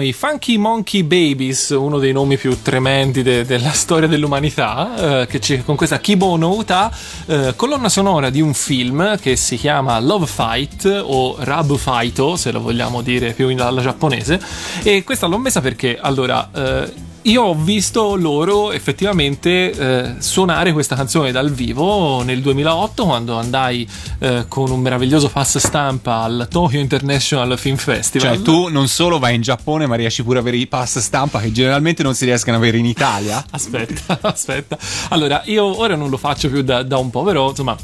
I Funky Monkey Babies, uno dei nomi più tremendi de- della storia dell'umanità, eh, che ci- con questa Kibo no Uta, eh, colonna sonora di un film che si chiama Love Fight o Rab Fighto, se lo vogliamo dire più in- alla giapponese. E questa l'ho messa perché, allora, eh, io ho visto loro effettivamente eh, suonare questa canzone dal vivo nel 2008 quando andai eh, con un meraviglioso pass stampa al Tokyo International Film Festival. Cioè, tu non solo vai in Giappone, ma riesci pure ad avere i pass stampa che generalmente non si riescono ad avere in Italia. <laughs> Aspetta, <laughs> aspetta. Allora, io ora non lo faccio più da, da un po', però insomma.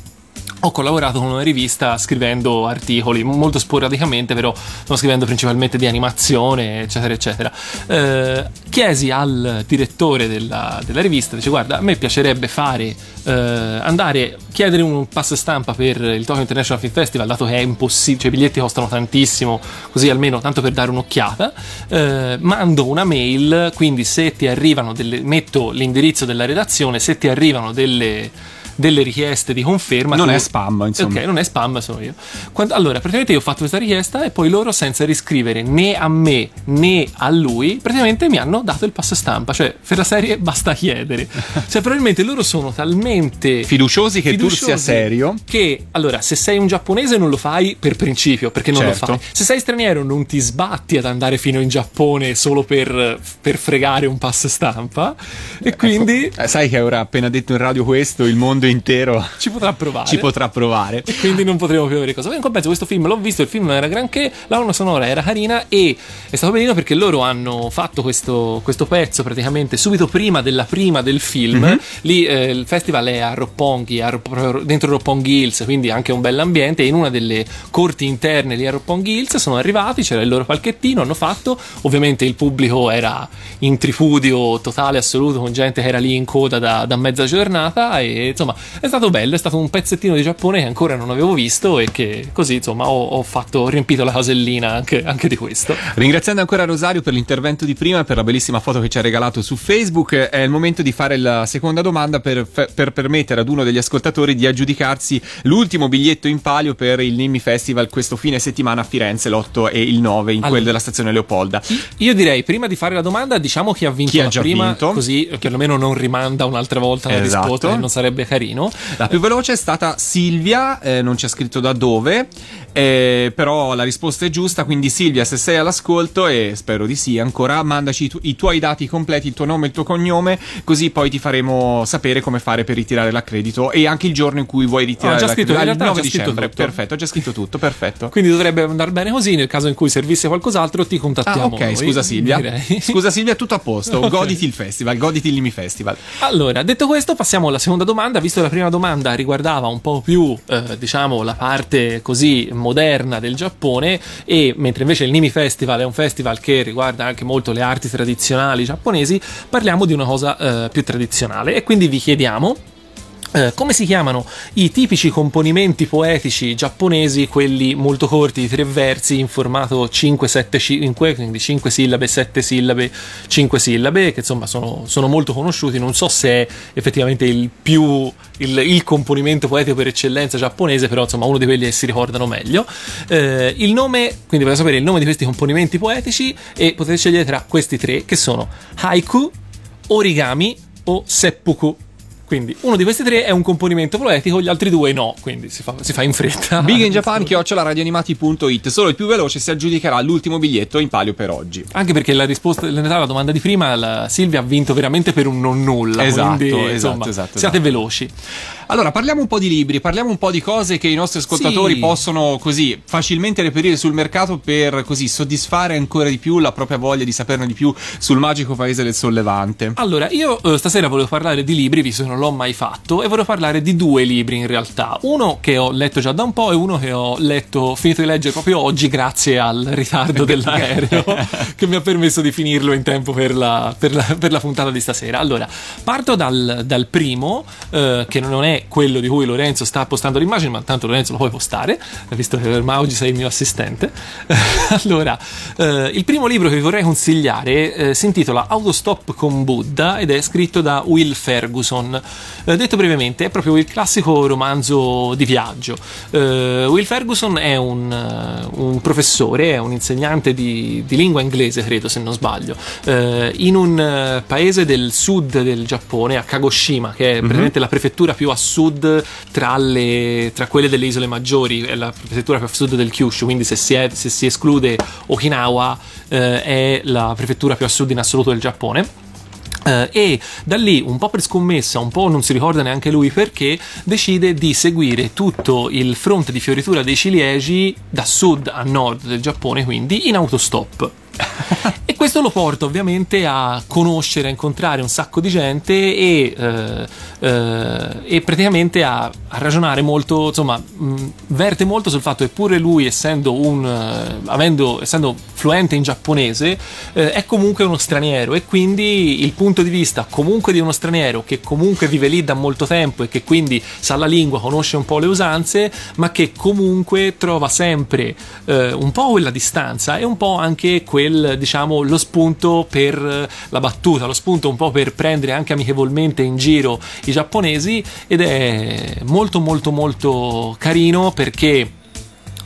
Ho collaborato con una rivista scrivendo articoli molto sporadicamente, però sto scrivendo principalmente di animazione, eccetera, eccetera. Eh, chiesi al direttore della, della rivista, dice guarda, a me piacerebbe fare, eh, andare, chiedere un pass stampa per il Tokyo International Film Festival, dato che è impossibile, cioè i biglietti costano tantissimo, così almeno tanto per dare un'occhiata. Eh, mando una mail, quindi se ti arrivano delle, metto l'indirizzo della redazione, se ti arrivano delle delle richieste di conferma. Non tu- è spam, insomma. Ok, non è spam, sono io. Quando- allora, praticamente io ho fatto questa richiesta e poi loro, senza riscrivere né a me né a lui, praticamente mi hanno dato il passo stampa. Cioè, per la serie basta chiedere. <laughs> cioè, probabilmente loro sono talmente Fiduciosi che tu fiduciosi sia serio. Che allora, se sei un giapponese non lo fai per principio, perché non Certo. lo fai. Se sei straniero non ti sbatti ad andare fino in Giappone solo per, per fregare un pass stampa. E quindi Eh, sai che ora appena detto in radio questo, il mondo intero ci potrà provare. ci potrà provare. E quindi non potremo più avere cosa. In compenso, questo film l'ho visto, il film non era granché, la colonna sonora era carina e è stato benino perché loro hanno fatto questo, questo pezzo praticamente subito prima della prima del film. Mhm. Lì eh, il festival è a Roppongi, a Rop- proprio dentro Roppongi Hills, quindi anche un bell'ambiente. E in una delle corti interne lì a Roppongi Hills sono arrivati, c'era il loro palchettino, hanno fatto. Ovviamente il pubblico era in tripudio totale, assoluto, con gente che era lì in coda da, da mezza giornata. E insomma, è stato bello, è stato un pezzettino di Giappone che ancora non avevo visto e che così insomma ho, ho fatto, ho riempito la casellina anche, anche di questo. Ringraziando ancora Rosario per l'intervento di prima e per la bellissima foto che ci ha regalato su Facebook, è il momento di fare la seconda domanda per, per permettere ad uno degli ascoltatori di aggiudicarsi l'ultimo biglietto in palio per il Nimmi Festival questo fine settimana a Firenze, l'8 e il 9, in Allora. quello della stazione Leopolda. Io direi prima di fare la domanda, diciamo chi ha vinto Chi ha la già prima, vinto. così perlomeno non rimanda un'altra volta la Esatto. risposta, che non sarebbe carino. La più veloce è stata Silvia, eh, non c'è scritto da dove, eh, però la risposta è giusta, quindi Silvia se sei all'ascolto e spero di sì ancora, mandaci i, tu- i tuoi dati completi, il tuo nome e il tuo cognome, così poi ti faremo sapere come fare per ritirare l'accredito e anche il giorno in cui vuoi ritirare scritto, l'accredito. in realtà il ho 9 già scritto dicembre, perfetto, ho già scritto tutto, perfetto. Quindi dovrebbe andare bene così. Nel caso in cui servisse qualcos'altro, ti contattiamo. Ah, ok, noi, scusa Silvia. direi. Scusa Silvia, tutto a posto. <laughs> Ok. Goditi il festival, goditi il Limi Festival. Allora, detto questo, passiamo alla seconda domanda. Visto che la prima domanda riguardava un po' più, eh, diciamo, la parte così moderna del Giappone, e mentre invece il Nimi Festival è un festival che riguarda anche molto le arti tradizionali giapponesi, parliamo di una cosa eh, più tradizionale. E quindi vi chiediamo. Eh, come si chiamano i tipici componimenti poetici giapponesi, quelli molto corti, di tre versi in formato 5-7-5, quindi 5 sillabe, 7 sillabe, 5 sillabe, che insomma sono, sono molto conosciuti. Non so se è effettivamente il più il, il componimento poetico per eccellenza giapponese, però insomma uno di quelli che si ricordano meglio. Eh, il nome, quindi volete sapere il nome di questi componimenti poetici e potete scegliere tra questi tre che sono haiku, origami o seppuku. Quindi uno di questi tre è un componimento poetico, gli altri due no, quindi si fa, si fa in fretta. <laughs> Big in Japan, chiocciola radioanimati.it. Solo il più veloce si aggiudicherà l'ultimo biglietto in palio per oggi. Anche perché la risposta, in realtà la domanda di prima, la Silvia ha vinto veramente per un non nulla. Esatto, quindi, esatto, insomma, esatto, siate esatto. veloci. Allora, parliamo un po' di libri, parliamo un po' di cose che i nostri ascoltatori Sì. possono così facilmente reperire sul mercato per così soddisfare ancora di più la propria voglia di saperne di più sul magico paese del sollevante. Allora, io eh, stasera volevo parlare di libri, visto che non l'ho mai fatto, e volevo parlare di due libri in realtà. Uno che ho letto già da un po' e uno che ho letto, finito di leggere proprio oggi grazie al ritardo <laughs> dell'aereo che mi ha permesso di finirlo in tempo per la, per la- per la puntata di stasera. Allora, parto dal, dal primo, eh, che non è quello di cui Lorenzo sta postando l'immagine, ma tanto Lorenzo lo puoi postare, visto che ormai oggi sei il mio assistente. <laughs> allora, eh, il primo libro che vi vorrei consigliare eh, si intitola Autostop con Buddha ed è scritto da Will Ferguson. Eh, detto brevemente, è proprio il classico romanzo di viaggio. Eh, Will Ferguson è un, eh, un professore, è un insegnante di, di lingua inglese, credo se non sbaglio, eh, in un paese del sud del Giappone, a Kagoshima, che è praticamente la prefettura più a sud tra, le- tra quelle delle isole maggiori, è la prefettura più a sud del Kyushu, quindi se si, è- se si esclude Okinawa eh, è la prefettura più a sud in assoluto del Giappone. Eh, e da lì, un po' per scommessa, un po' non si ricorda neanche lui perché, decide di seguire tutto il fronte di fioritura dei ciliegi da sud a nord del Giappone, quindi in autostop. <laughs> questo lo porta ovviamente a conoscere, a incontrare un sacco di gente e, eh, eh, e praticamente a, a ragionare molto, insomma, mh, verte molto sul fatto che pure lui, essendo, un, eh, avendo, essendo fluente in giapponese, eh, è comunque uno straniero e quindi il punto di vista comunque di uno straniero che comunque vive lì da molto tempo e che quindi sa la lingua, conosce un po' le usanze, ma che comunque trova sempre eh, un po' quella distanza e un po' anche quel, diciamo, lo spunto per eh, la battuta, lo spunto un po' per prendere anche amichevolmente in giro i giapponesi ed è molto molto molto carino perché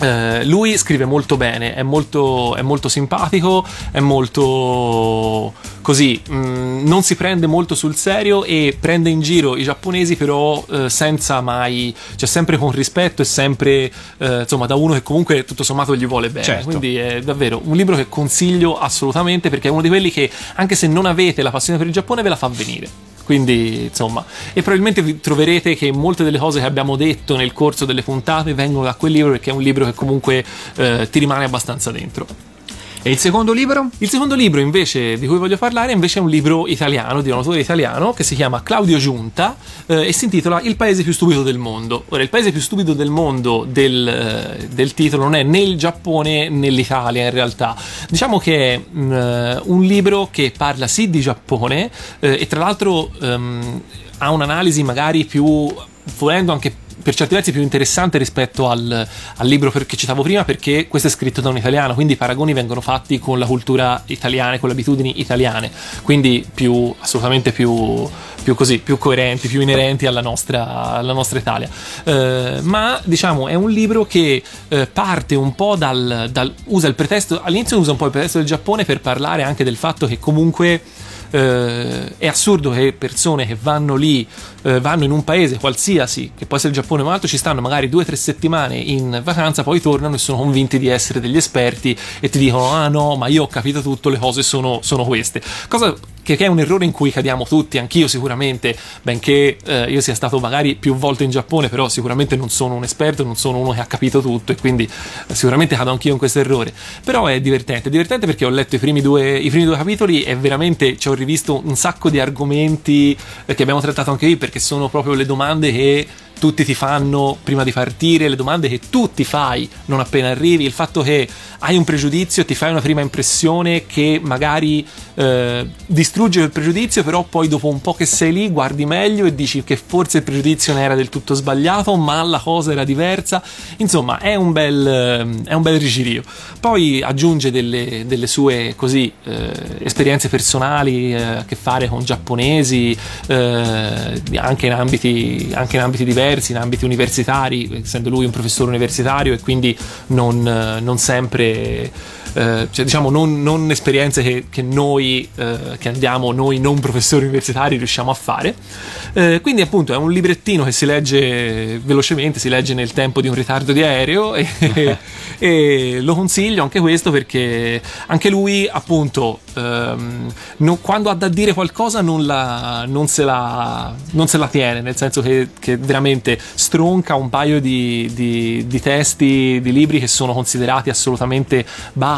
eh, lui scrive molto bene, è molto, è molto simpatico, è molto così, mh, non si prende molto sul serio e prende in giro i giapponesi però eh, senza mai, cioè sempre con rispetto e sempre eh, insomma da uno che comunque tutto sommato gli vuole bene. Certo. Quindi è davvero un libro che consiglio assolutamente perché è uno di quelli che anche se non avete la passione per il Giappone ve la fa venire. Quindi, insomma, e probabilmente troverete che molte delle cose che abbiamo detto nel corso delle puntate vengono da quel libro perché è un libro che comunque eh, ti rimane abbastanza dentro. E il secondo libro? Il secondo libro invece di cui voglio parlare invece è un libro italiano di un autore italiano che si chiama Claudio Giunta eh, e si intitola Il paese più stupido del mondo. Ora, il paese più stupido del mondo del, eh, del titolo non è né il Giappone né l'Italia in realtà. Diciamo che è mh, eh, un libro che parla sì di Giappone eh, e tra l'altro ehm, ha un'analisi magari più volendo anche per certi versi più interessante rispetto al, al libro che citavo prima perché questo è scritto da un italiano quindi i paragoni vengono fatti con la cultura italiana con le abitudini italiane quindi più assolutamente più, più così più coerenti più inerenti alla nostra, alla nostra Italia. Eh, ma diciamo è un libro che eh, parte un po' dal, dal usa il pretesto all'inizio usa un po' il pretesto del Giappone per parlare anche del fatto che comunque eh, è assurdo che persone che vanno lì, eh, vanno in un paese qualsiasi, che può essere il Giappone o altro, ci stanno magari due o tre settimane in vacanza, poi tornano e sono convinti di essere degli esperti e ti dicono: Ah no, ma io ho capito tutto, le cose sono, sono queste. Cosa che, è un errore in cui cadiamo tutti, anch'io sicuramente, benché eh, io sia stato magari più volte in Giappone, però sicuramente non sono un esperto, non sono uno che ha capito tutto e quindi eh, sicuramente cado anch'io in questo errore. Però è divertente, è divertente perché ho letto i primi due, i primi due capitoli e veramente ci ho rivisto un sacco di argomenti eh, che abbiamo trattato anche qui perché sono proprio le domande che tutti ti fanno prima di partire, le domande che tu ti fai non appena arrivi, il fatto che hai un pregiudizio, ti fai una prima impressione che magari eh, distrugge quel pregiudizio, però poi dopo un po' che sei lì guardi meglio e dici che forse il pregiudizio non era del tutto sbagliato, ma la cosa era diversa. Insomma, è un bel, è un bel rigirio. Poi aggiunge delle, delle sue così eh, esperienze personali eh, a che fare con giapponesi, eh, anche in ambiti, anche in ambiti diversi, in ambiti universitari, essendo lui un professore universitario e quindi non, eh, non sempre eh, cioè, diciamo non, non esperienze che, che noi eh, che andiamo noi non professori universitari riusciamo a fare. Eh, quindi appunto è un librettino che si legge velocemente si legge nel tempo di un ritardo di aereo e, <laughs> e lo consiglio anche questo perché anche lui appunto ehm, non- quando ha da dire qualcosa non, la, non, se la, non se la tiene nel senso che, che veramente stronca un paio di, di- di testi di libri che sono considerati assolutamente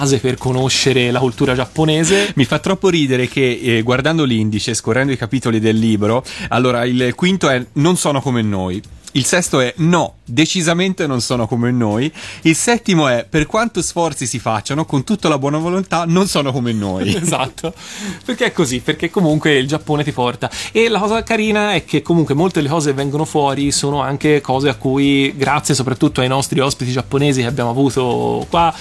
base per conoscere la cultura giapponese Mi fa troppo ridere che eh, guardando l'indice, scorrendo i capitoli del libro, allora il quinto è non sono come noi. Il sesto è no, decisamente non sono come noi. Il settimo è per quanto sforzi si facciano, con tutta la buona volontà, non sono come noi. <laughs> esatto, perché è così, perché comunque il Giappone ti porta. E la cosa carina è che comunque molte delle cose che vengono fuori sono anche cose a cui, grazie soprattutto ai nostri ospiti giapponesi che abbiamo avuto qua,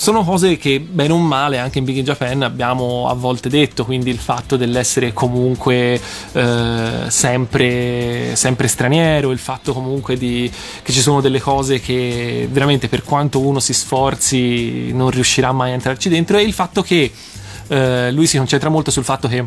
sono cose che bene o male anche in Big in Japan abbiamo a volte detto, quindi il fatto dell'essere comunque eh, sempre, sempre straniero, il fatto comunque di, che ci sono delle cose che veramente per quanto uno si sforzi non riuscirà mai a entrarci dentro e il fatto che eh, lui si concentra molto sul fatto che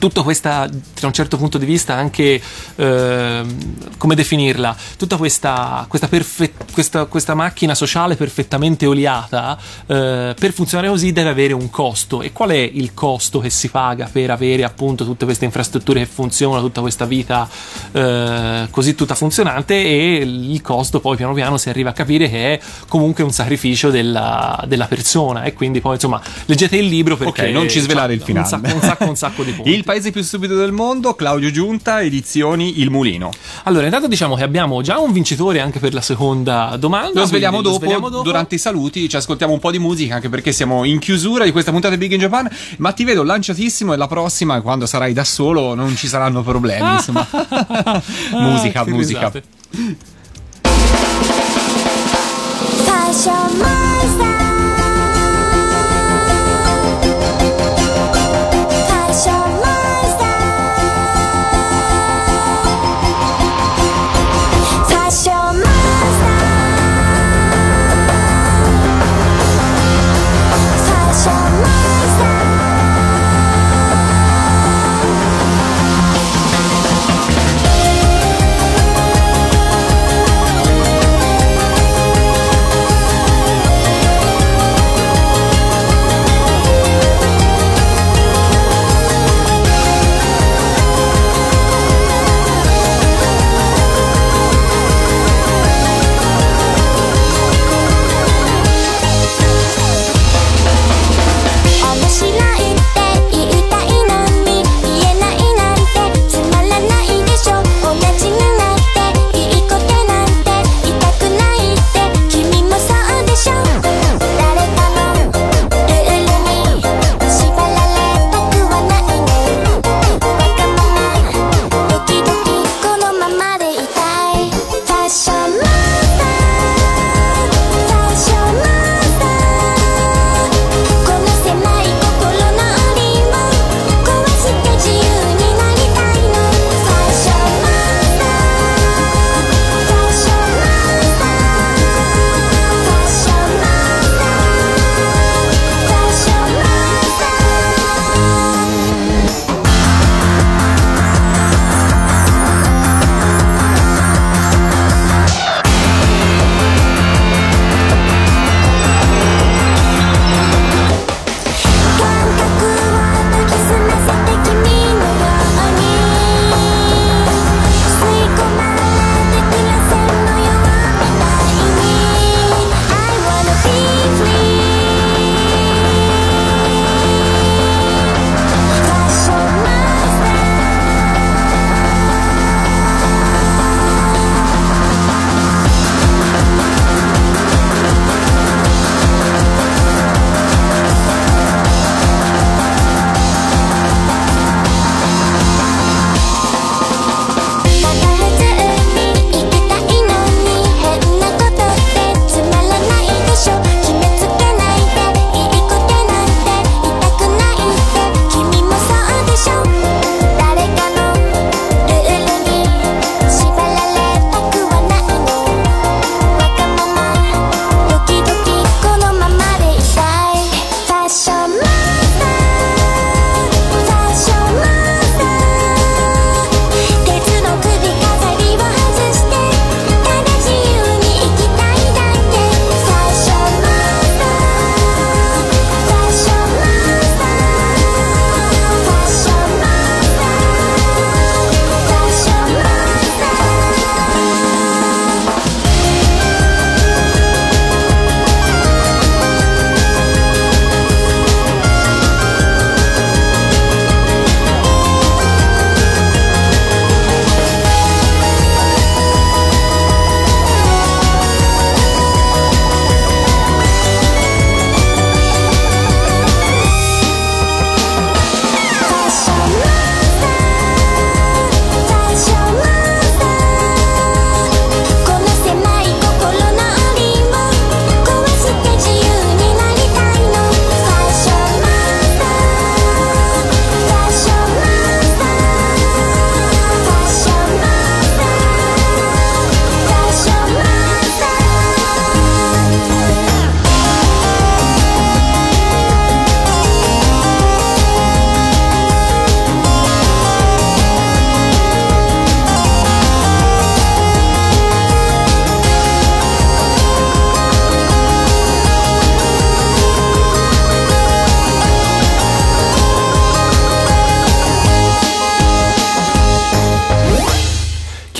tutta questa, da un certo punto di vista, anche ehm, come definirla, tutta questa, questa, perfe- questa, questa macchina sociale perfettamente oliata, eh, per funzionare così deve avere un costo. E qual è il costo che si paga per avere appunto tutte queste infrastrutture che funzionano, tutta questa vita eh, così tutta funzionante? E il costo poi piano piano si arriva a capire che è comunque un sacrificio della, della persona. E quindi poi insomma leggete il libro perché Ok, non ci svelare il finale. Un sacco, un sacco, un sacco di <laughs> punti. Il paese più stupido del mondo, Claudio Giunta, edizioni Il Mulino. Allora, intanto diciamo che abbiamo già un vincitore anche per la seconda domanda. Lo sveliamo, quindi dopo, lo sveliamo dopo. durante i saluti, ci ascoltiamo un po' di musica anche perché siamo in chiusura di questa puntata di Big in Japan, ma ti vedo lanciatissimo e la prossima quando sarai da solo non ci saranno problemi, insomma. <laughs> musica, Ah, che musica. risate. 最初マイス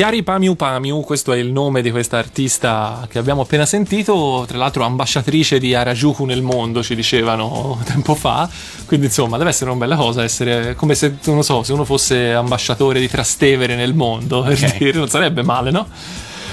Chiari Pamiu Pamiu, questo è il nome di questa artista che abbiamo appena sentito, tra l'altro ambasciatrice di Harajuku nel mondo, ci dicevano <laughs> tempo fa, quindi insomma deve essere una bella cosa essere come se, non so, se uno fosse ambasciatore di Trastevere nel mondo, per Ok. dire, non sarebbe male, no?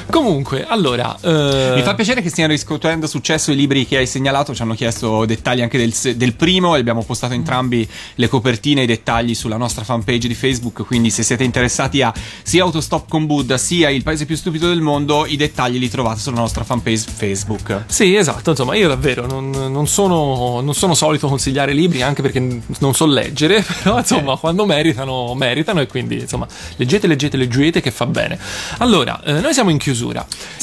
Comunque, allora... eh, Mi fa piacere che stiano riscuotendo successo i libri che hai segnalato. Ci hanno chiesto dettagli anche del, del primo e abbiamo postato entrambi le copertine e i dettagli sulla nostra fanpage di Facebook. Quindi, se siete interessati a sia Autostop con Buddha sia Il paese più stupido del mondo, i dettagli li trovate sulla nostra fanpage Facebook. Sì, esatto, insomma, io davvero non, non sono, non sono solito consigliare libri anche perché non so leggere, <laughs> però insomma, quando meritano, meritano e quindi insomma, leggete, leggete, leggete che fa bene. Allora, eh, noi siamo in chiusura.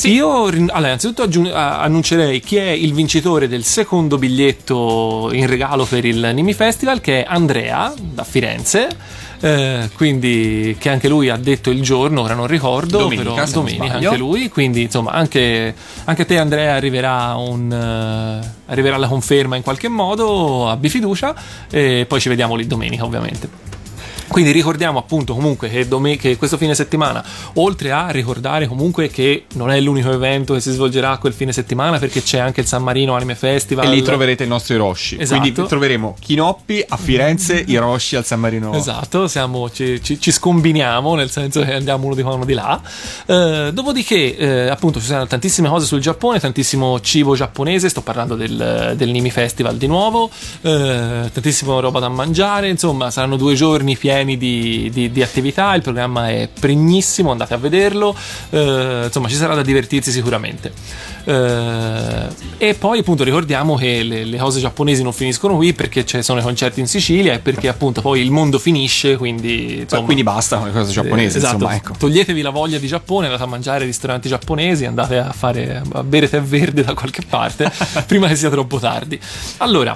Io, rin- allora, innanzitutto aggiun- a- annuncerei chi è il vincitore del secondo biglietto in regalo per il Nimi Festival, che è Andrea da Firenze. Eh, quindi che anche lui ha detto il giorno, ora non ricordo, Domenica, però domenica anche lui, quindi insomma anche, anche te Andrea arriverà, un, eh, arriverà la conferma in qualche modo, abbi fiducia e poi ci vediamo lì domenica ovviamente. Quindi ricordiamo appunto comunque che, dome- che questo fine settimana, oltre a ricordare comunque che non è l'unico evento che si svolgerà quel fine settimana perché c'è anche il San Marino Anime Festival. E lì troverete il nostro Hiroshi. Esatto. Quindi troveremo Chinoppi a Firenze, Hiroshi al San Marino. Esatto, siamo- ci, ci- ci scombiniamo, nel senso che andiamo uno di qua uno di là. Eh, dopodiché, eh, appunto, ci saranno tantissime cose sul Giappone, tantissimo cibo giapponese. Sto parlando del, del Nimi Festival di nuovo, eh, tantissima roba da mangiare. Insomma, saranno due giorni pieni di, di- di attività. Il programma è pregnissimo, andate a vederlo. Eh, insomma, ci sarà da divertirsi sicuramente. Eh, e poi, appunto, ricordiamo che le, le cose giapponesi non finiscono qui perché ci sono i concerti in Sicilia e perché, appunto, poi il mondo finisce. Quindi, insomma, Quindi basta con le cose giapponesi. eh, esatto. Insomma, ecco. Toglietevi la voglia di Giappone, andate a mangiare ai ristoranti giapponesi, andate a fare a bere tè verde da qualche parte <laughs> prima che sia troppo tardi. Allora,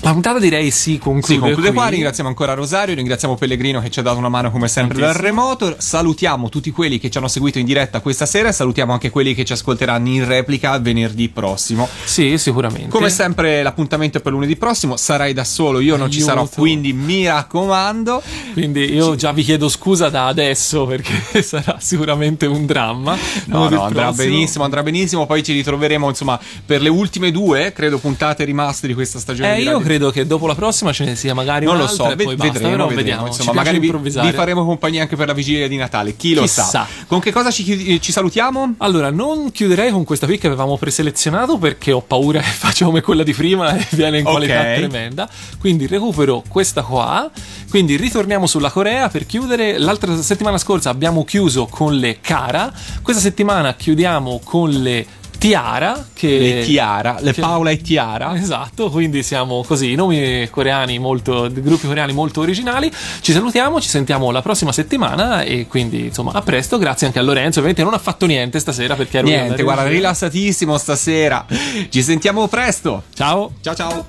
la puntata direi si conclude, Si conclude qui. qua, ringraziamo ancora Rosario, ringraziamo Pellegrino che ci ha dato una mano come sempre dal remoto, salutiamo tutti quelli che ci hanno seguito in diretta questa sera e salutiamo anche quelli che ci ascolteranno in replica venerdì prossimo. Sì, sicuramente. Come sempre l'appuntamento è per lunedì prossimo, sarai da solo, io non ci sarò, quindi mi raccomando. Quindi io già vi chiedo scusa da adesso perché <laughs> sarà sicuramente un dramma. No, Lunedì no, andrà benissimo, andrà benissimo, poi ci ritroveremo insomma per le ultime due, credo, puntate rimaste di questa stagione. Eh, di io Radio- credo che dopo la prossima ce ne sia magari Non lo un'altra so, e poi basta, vedremo, però vedremo, vediamo. Insomma, magari vi, vi faremo compagnia anche per la vigilia di Natale, chi lo Chissà. sa. Con che cosa ci, chiudi- ci salutiamo? Allora, non chiuderei con questa pick che avevamo preselezionato perché ho paura che <laughs> faccia come quella di prima e viene in qualità tremenda. Quindi recupero questa qua. Quindi ritorniamo sulla Corea per chiudere. L'altra settimana scorsa abbiamo chiuso con le Kara. Questa settimana chiudiamo con le Tiara. Che Le Tiara, le che- Paola e Tiara. Esatto, quindi siamo così, nomi coreani molto, gruppi coreani molto originali. Ci salutiamo, ci sentiamo la prossima settimana e quindi insomma a presto, grazie anche a Lorenzo, ovviamente non ha fatto niente stasera perché ero io Niente, guarda, regia. rilassatissimo stasera. Ci sentiamo presto. Ciao. Ciao ciao.